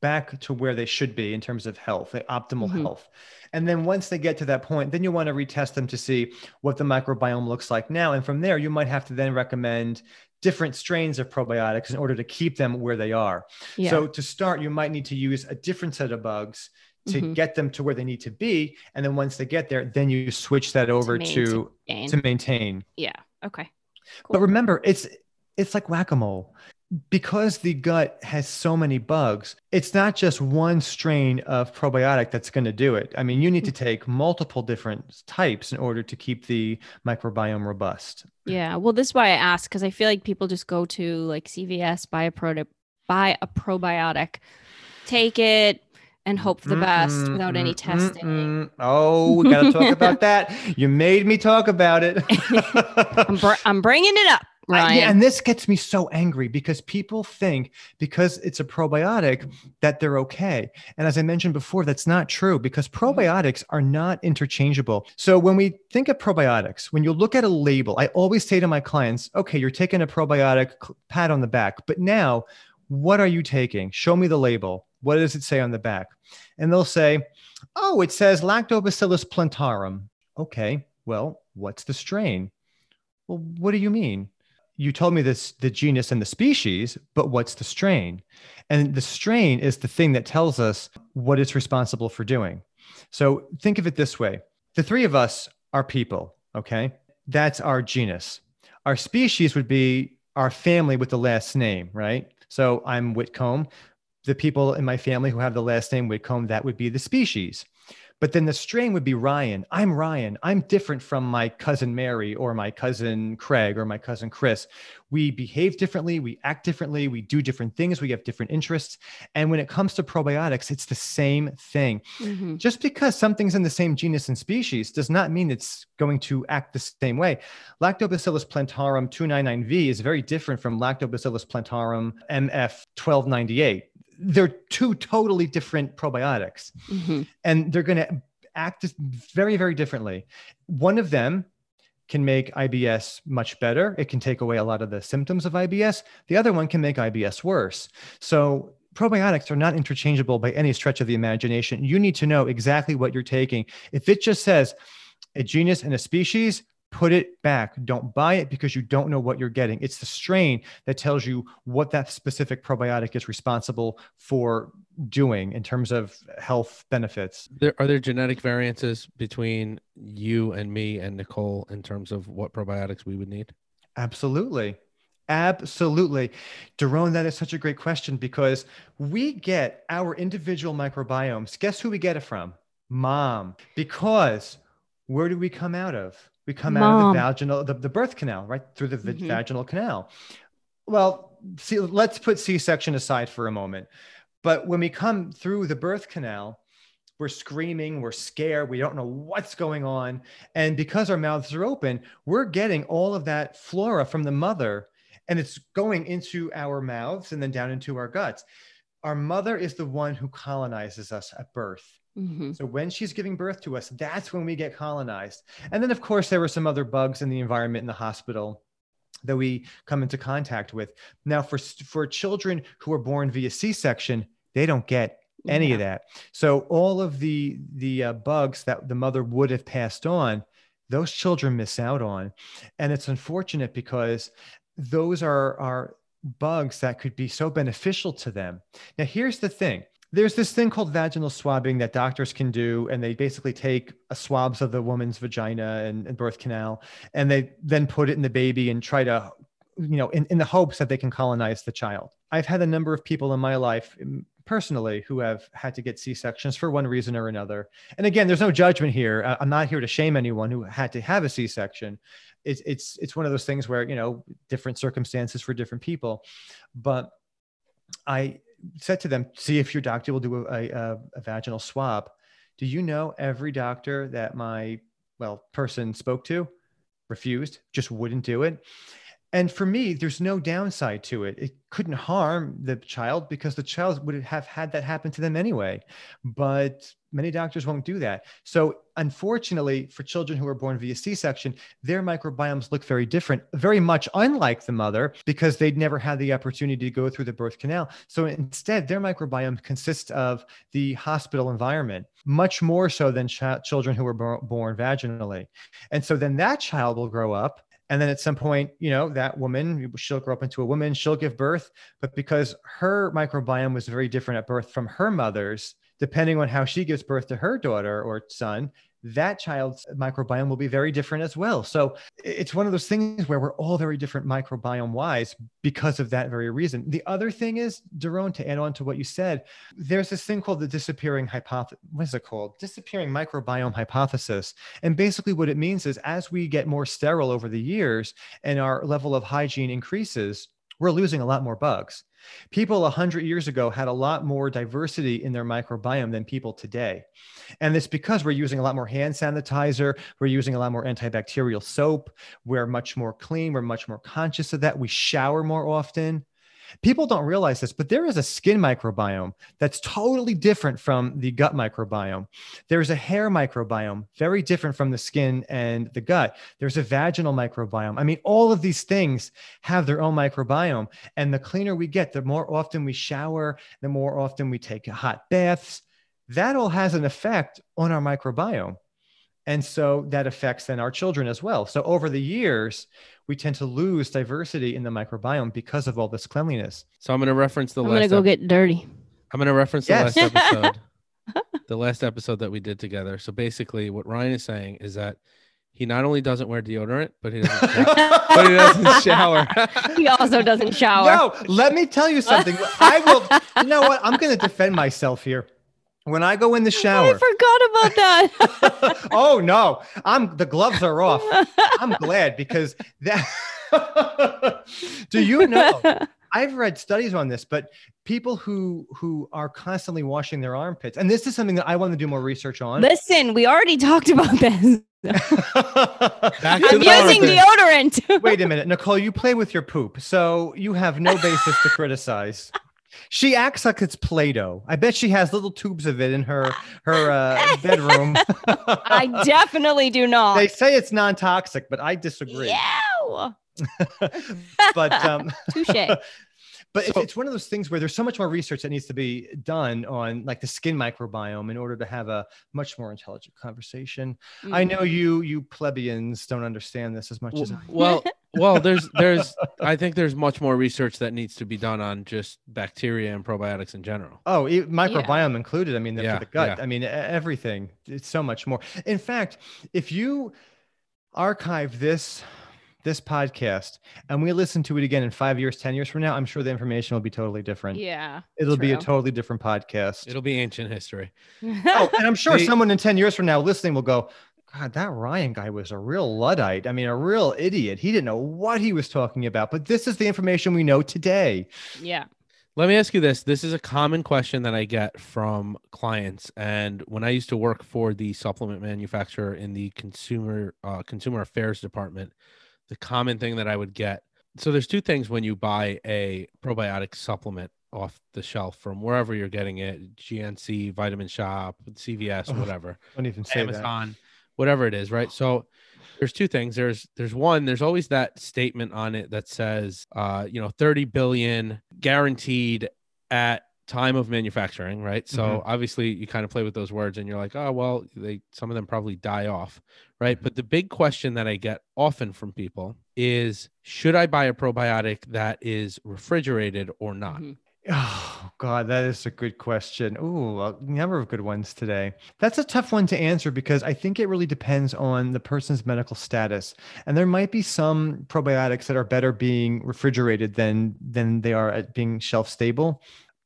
back to where they should be in terms of health, optimal mm-hmm. health. And then once they get to that point, then you want to retest them to see what the microbiome looks like now. And from there, you might have to then recommend different strains of probiotics in order to keep them where they are. Yeah. So to start, you might need to use a different set of bugs to mm-hmm. get them to where they need to be. And then once they get there, then you switch that over to maintain. to, to maintain. Yeah. Okay. Cool. But remember, it's it's like whack-a-mole. Because the gut has so many bugs, it's not just one strain of probiotic that's going to do it. I mean, you need to mm-hmm. take multiple different types in order to keep the microbiome robust. Yeah. Well, this is why I asked because I feel like people just go to like CVS, buy a product, buy a probiotic, take it, and hope for the best mm-mm, without any testing. Mm-mm. Oh, we got to talk [laughs] about that. You made me talk about it. [laughs] I'm, br- I'm, bringing it up. Ryan. I, yeah, and this gets me so angry because people think because it's a probiotic that they're okay. And as I mentioned before, that's not true because mm-hmm. probiotics are not interchangeable. So when we think of probiotics, when you look at a label, I always say to my clients, okay, you're taking a probiotic, pat on the back, but now what are you taking? Show me the label. What does it say on the back? And they'll say, oh, it says Lactobacillus plantarum. Okay, well, what's the strain? Well, what do you mean? You told me this the genus and the species, but what's the strain? And the strain is the thing that tells us what it's responsible for doing. So think of it this way the three of us are people, okay? That's our genus. Our species would be our family with the last name, right? So I'm Whitcomb the people in my family who have the last name Whitcomb, that would be the species. But then the strain would be Ryan. I'm Ryan. I'm different from my cousin Mary or my cousin Craig or my cousin Chris. We behave differently. We act differently. We do different things. We have different interests. And when it comes to probiotics, it's the same thing. Mm-hmm. Just because something's in the same genus and species does not mean it's going to act the same way. Lactobacillus plantarum 299V is very different from Lactobacillus plantarum MF 1298 they're two totally different probiotics. Mm-hmm. and they're going to act very very differently. One of them can make ibs much better. It can take away a lot of the symptoms of ibs the other one can make ibs worse. So probiotics are not interchangeable by any stretch of the imagination. You need to know exactly what you're taking. If it just says a genus and a species put it back. Don't buy it because you don't know what you're getting. It's the strain that tells you what that specific probiotic is responsible for doing in terms of health benefits. There are there genetic variances between you and me and Nicole in terms of what probiotics we would need? Absolutely. Absolutely. Daron, that is such a great question because we get our individual microbiomes. Guess who we get it from? Mom. Because where do we come out of? We come Mom. out of the vaginal, the, the birth canal, right through the mm-hmm. vaginal canal. Well, see, let's put C-section aside for a moment. But when we come through the birth canal, we're screaming, we're scared, we don't know what's going on. And because our mouths are open, we're getting all of that flora from the mother and it's going into our mouths and then down into our guts. Our mother is the one who colonizes us at birth. Mhm. So when she's giving birth to us, that's when we get colonized. And then, of course, there were some other bugs in the environment in the hospital that we come into contact with. Now, for for children who are born via C-section, they don't get any of that. So all of the the uh, bugs that the mother would have passed on, those children miss out on, and it's unfortunate because those are are bugs that could be so beneficial to them. Now, here's the thing. There's this thing called vaginal swabbing that doctors can do, and they basically take swabs of the woman's vagina and, and birth canal, and they then put it in the baby and try to, you know, in, in the hopes that they can colonize the child. I've had a number of people in my life um, personally who have had to get C-sections for one reason or another. And again, there's no judgment here. I'm not here to shame anyone who had to have a C-section. It's it's it's one of those things where you know different circumstances for different people, but I said to them, see if your doctor will do a, a, a vaginal swab. Do you know every doctor that my well person spoke to refused, just wouldn't do it? And for me, there's no downside to it. It couldn't harm the child because the child would have had that happen to them anyway. But many doctors won't do that. So, unfortunately, for children who are born via C section, their microbiomes look very different, very much unlike the mother because they'd never had the opportunity to go through the birth canal. So, instead, their microbiome consists of the hospital environment, much more so than ch- children who were bor- born vaginally. And so, then that child will grow up and then at some point you know that woman she'll grow up into a woman she'll give birth. But because her microbiome was very different at birth from her mother's depending on how she gives birth to her daughter or son that child's microbiome will be very different as well. So it's one of those things where we're all very different microbiome wise because of that very reason. The other thing is Daron, to add on to what you said there's this thing called the disappearing hypothesis what is it called? Disappearing microbiome hypothesis. And basically, what it means is as we get more sterile over the years and our level of hygiene increases, we're losing a lot more bugs. People 100 years ago had a lot more diversity in their microbiome than people today. And it's because we're using a lot more hand sanitizer, we're using a lot more antibacterial soap, we're much more clean, we're much more conscious of that. We shower more often. People don't realize this, but there is a skin microbiome that's totally different from the gut microbiome. There's a hair microbiome, very different from the skin and the gut. There's a vaginal microbiome. I mean, all of these things have their own microbiome. And the cleaner we get, the more often we shower, the more often we take hot baths. That all has an effect on our microbiome. And so that affects then our children as well. So over the years, we tend to lose diversity in the microbiome because of all this cleanliness. So I'm going to reference the I'm last. gonna go ep- get dirty. I'm going to reference the last episode. [laughs] the last episode that we did together. So basically, what Ryan is saying is that he not only doesn't wear deodorant, but he doesn't, [laughs] sho- but he doesn't shower. [laughs] he also doesn't shower. No, let me tell you something. I will, you know what? I'm going to defend myself here. When I go in the shower. I forgot about that. [laughs] oh no, I'm the gloves are off. I'm glad because that. [laughs] Do you know? I've read studies on this, but people who who are constantly washing their armpits, and this is something that I want to do more research on. Listen, we already talked about this. [laughs] I'm using armpit. deodorant. Wait a minute, Nicole, you play with your poop, so you have no basis to criticize. She acts like it's Play-Doh. I bet she has little tubes of it in her her uh, bedroom. [laughs] I definitely do not. they say it's non-toxic, but I disagree. Yeah. [laughs] But um, [laughs] Touche. but it's, So- it's one of those things where there's so much more research that needs to be done on like the skin microbiome in order to have a much more intelligent conversation. I know you you plebeians don't understand this as much as I. Well, well, there's there's I think there's much more research that needs to be done on just bacteria and probiotics in general. Oh, e- microbiome included. I mean, Yeah, for the gut. yeah. I mean, everything. It's so much more. In fact, if you archive this this podcast and we listen to it again in five years, ten years from now, I'm sure the information will be totally different. Yeah. It'll be a totally different podcast. It'll be ancient history. oh, and I'm sure The- someone in ten years from now listening will go. God, that Ryan guy was a real Luddite. I mean, a real idiot. He didn't know what he was talking about, but this is the information we know today. yeah. Let me ask you this. This is a common question that I get from clients. And when I used to work for the supplement manufacturer in the consumer uh, consumer affairs department, the common thing that I would get. So there's two things when you buy a probiotic supplement off the shelf from wherever you're getting it GNC, Vitamin Shoppe, CVS, Oh, whatever, Don't even say that. Whatever it is, right? So there's two things. There's there's one, there's always that statement on it that says uh, you know, 30 billion guaranteed at time of manufacturing, right? So Mhm. obviously you kind of play with those words and you're like, oh well, they some of them probably die off, right? But the big question that I get often from people is should I buy a probiotic that is refrigerated or not? Mhm. Oh God, that is a good question. Ooh, a number of good ones today. That's a tough one to answer because I think it really depends on the person's medical status, and there might be some probiotics that are better being refrigerated than than they are at being shelf stable.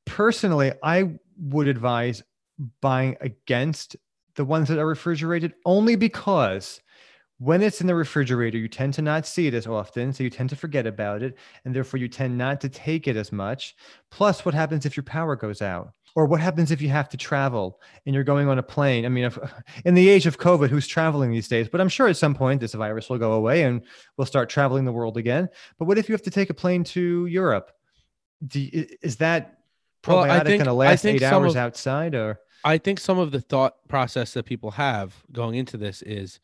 Personally, I would advise buying against the ones that are refrigerated only because when it's in the refrigerator, you tend to not see it as often, so you tend to forget about it, and therefore you tend not to take it as much. Plus, what happens if your power goes out? Or what happens if you have to travel and you're going on a plane? I mean, if, [laughs] in the age of COVID, who's traveling these days? But I'm sure at some point this virus will go away and we'll start traveling the world again. But what if you have to take a plane to Europe? You, is that Well, I probiotic think- going to last eight hours of- outside? Or I think some of the thought process that people have going into this is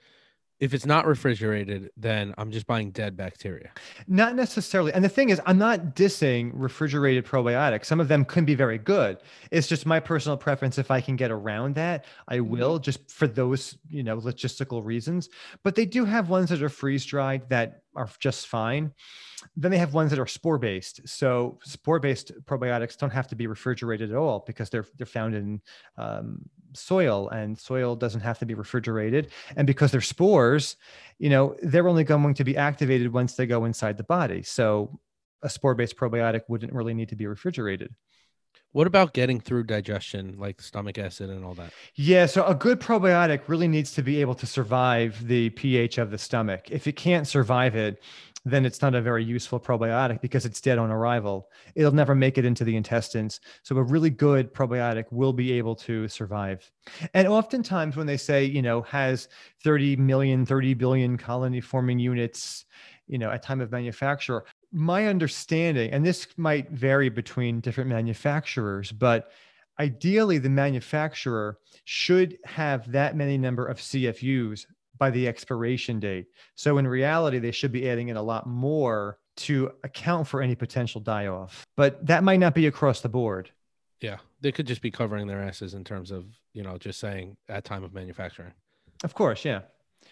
if it's not refrigerated, then I'm just buying dead bacteria. Not necessarily. And the thing is, I'm not dissing refrigerated probiotics. Some of them can be very good. It's just my personal preference. If I can get around that, I will just for those, you know, logistical reasons. But they do have ones that are freeze dried that are just fine. Then they have ones that are spore based. So spore based probiotics don't have to be refrigerated at all because they're they're found in um, soil, and soil doesn't have to be refrigerated. And because they're spores, you know, they're only going to be activated once they go inside the body. So a spore based probiotic wouldn't really need to be refrigerated. What about getting through digestion, like stomach acid and all that? Yeah, so a good probiotic really needs to be able to survive the pH of the stomach. If it can't survive it, then it's not a very useful probiotic because it's dead on arrival. It'll never make it into the intestines. So a really good probiotic will be able to survive. And oftentimes when they say, you know, has 30 million, 30 billion colony forming units, you know, at time of manufacture, my understanding, and this might vary between different manufacturers, but ideally the manufacturer should have that many number of CFUs by the expiration date. So in reality, they should be adding in a lot more to account for any potential die off. But that might not be across the board. Yeah, they could just be covering their asses in terms of you know just saying at time of manufacturing. Of course, yeah.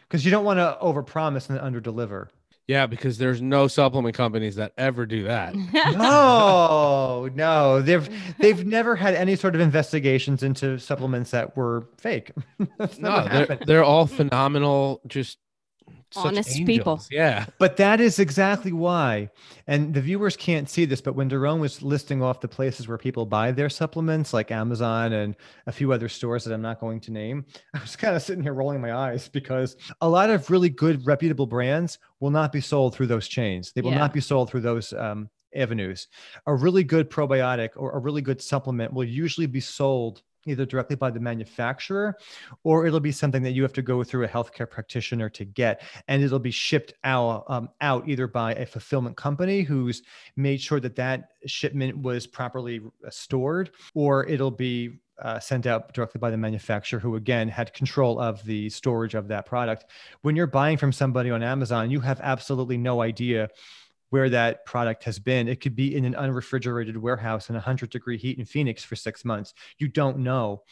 Because you don't want to overpromise and underdeliver. Yeah, because there's no supplement companies that ever do that. [laughs] No, no, they've they've never had any sort of investigations into supplements that were fake. [laughs] No, they're, they're all phenomenal, just such Honest angels. people. Yeah, But that is exactly why. And the viewers can't see this, but when Daron was listing off the places where people buy their supplements, like Amazon and a few other stores that I'm not going to name, [laughs] I was kind of sitting here rolling my eyes because a lot of really good, reputable brands will not be sold through those chains. They will Yeah. not be sold through those um, avenues. A really good probiotic or a really good supplement will usually be sold either directly by the manufacturer or it'll be something that you have to go through a healthcare practitioner to get. And it'll be shipped out um, out either by a fulfillment company who's made sure that that shipment was properly uh, stored or it'll be uh, sent out directly by the manufacturer who again had control of the storage of that product. When you're buying from somebody on amazon you have absolutely no idea where that product has been. It could be in an unrefrigerated warehouse in 100 degree heat in Phoenix for six months. You don't know.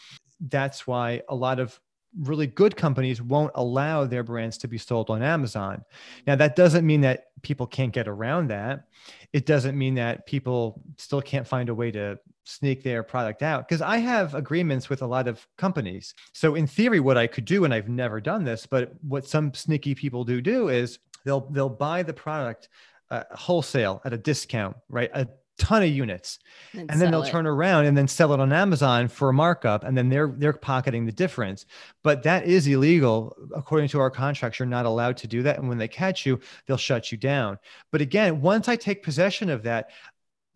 That's why a lot of really good companies won't allow their brands to be sold on Amazon. Now, that doesn't mean that people can't get around that. It doesn't mean that people still can't find a way to sneak their product out because I have agreements with a lot of companies. So in theory what I could do and I've never done this, but what some sneaky people do do is they'll they'll buy the product uh, wholesale at a discount, right? A ton of units and then they'll turn around and then sell it on Amazon for a markup, and then they're they're pocketing the difference. But that is illegal according to our contracts. You're not allowed to do that, and when they catch you, they'll shut you down. But again, once I take possession of that,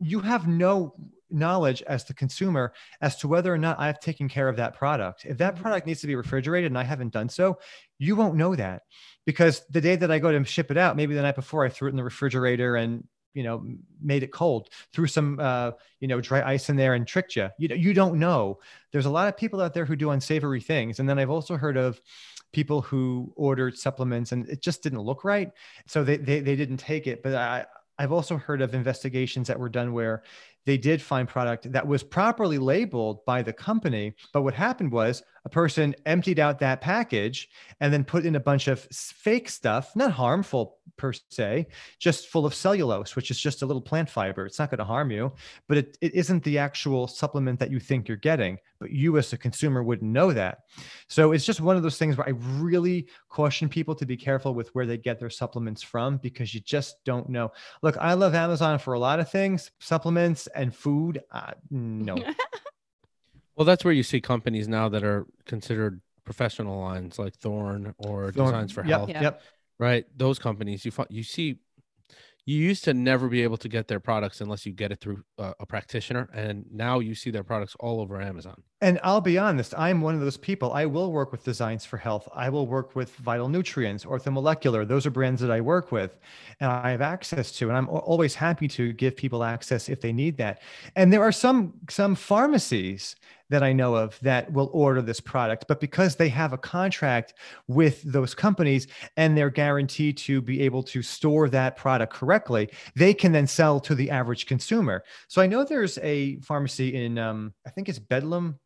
you have no knowledge as the consumer as to whether or not I've taken care of that product. If that product needs to be refrigerated and I haven't done so, you won't know that because the day that I go to ship it out, maybe the night before I threw it in the refrigerator and you know made it cold threw some uh, you know dry ice in there and tricked you you, you don't know. There's a lot of people out there who do unsavory things. And then i've also heard of people who ordered supplements and it just didn't look right. So they they, they didn't take it. But i I've also heard of investigations that were done where they did find product that was properly labeled by the company. But what happened was a person emptied out that package and then put in a bunch of fake stuff, not harmful per se, just full of cellulose, which is just a little plant fiber. It's not going to harm you, but it, it isn't the actual supplement that you think you're getting. But you, as a consumer, wouldn't know that. So it's just one of those things where I really caution people to be careful with where they get their supplements from because you just don't know. Look, I love Amazon for a lot of things, supplements and food. Uh, no. [laughs] Well, that's where you see companies now that are considered professional lines like Thorne or Thorne. Designs for Yep, Health, Yeah. Yep. right? Those companies you you see you used to never be able to get their products unless you get it through uh, a practitioner and now you see their products all over Amazon. And I'll be honest, I'm one of those people. I will work with Designs for Health. I will work with Vital Nutrients, Orthomolecular. Those are brands that I work with and I have access to. And I'm always happy to give people access if they need that. And there are some some pharmacies that I know of that will order this product, but because they have a contract with those companies and they're guaranteed to be able to store that product correctly, they can then sell to the average consumer. So I know there's a pharmacy in, um, I think it's Bedlam,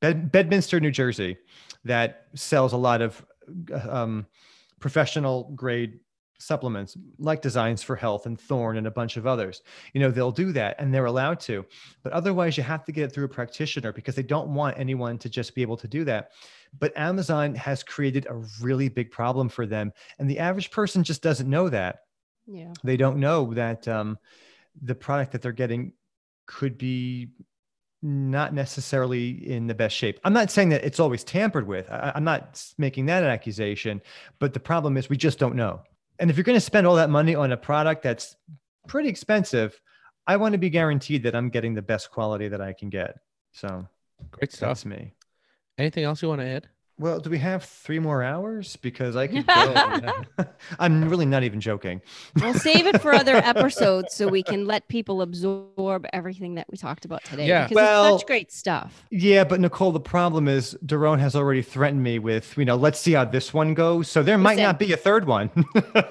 Bed- Bedminster, New Jersey, that sells a lot of um, professional grade supplements like Designs for Health and Thorne and a bunch of others. You know, they'll do that and they're allowed to. But otherwise, you have to get it through a practitioner because they don't want anyone to just be able to do that. But Amazon has created a really big problem for them. And the average person just doesn't know that Yeah. they don't know that um, the product that they're getting could be not necessarily in the best shape. I'm not saying that it's always tampered with. I, I'm not making that an accusation, but the problem is we just don't know. And if you're going to spend all that money on a product that's pretty expensive, I want to be guaranteed that I'm getting the best quality that I can get. So Great stuff. that's me. Anything else you want to add? Well, do we have three more hours? Because I could go. [laughs] [laughs] I'm really not even joking. We'll save it for other [laughs] episodes so we can let people absorb everything that we talked about today. Yeah. Because Well- it's such great stuff. Yeah, but Nicole, the problem is Daron has already threatened me with, you know, let's see how this one goes. So there might Listen. not be a third one.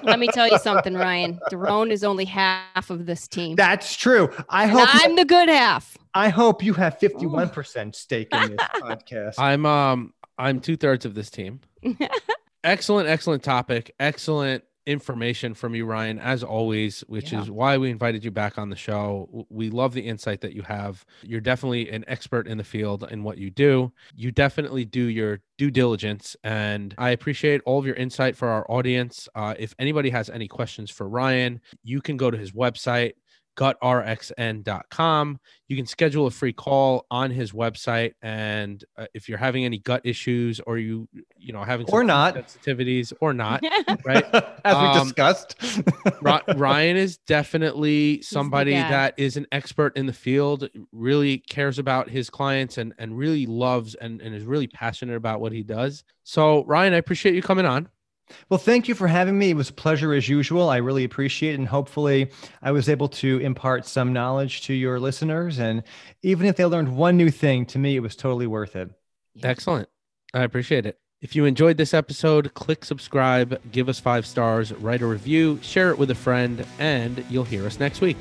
Let me tell you something, Ryan. Daron is only half of this team. That's true. I and hope I'm the good half. I hope you have 51% stake in this podcast. I'm um I'm two thirds of this team. [laughs] excellent, excellent topic. Excellent information from you, Ryan, as always, which Yeah. is why we invited you back on the show. We love the insight that you have. You're definitely an expert in the field in what you do. You definitely do your due diligence, and I appreciate all of your insight for our audience. Uh, if anybody has any questions for Ryan, you can go to his website gutrxn.com. You can schedule a free call on his website and uh, if you're having any gut issues or you you know having some Or not. sensitivities or not, [laughs] right? [laughs] As we Um, discussed. Ry- Ryan is definitely somebody that is an expert in the field, really cares about his clients and and really loves and, and is really passionate about what he does. So Ryan, I appreciate you coming on. Well, thank you for having me. It was a pleasure as usual. I really appreciate it. And hopefully, I was able to impart some knowledge to your listeners. And even if they learned one new thing, to me, it was totally worth it. Excellent. I appreciate it. If you enjoyed this episode, click subscribe, give us five stars, write a review, share it with a friend, and you'll hear us next week.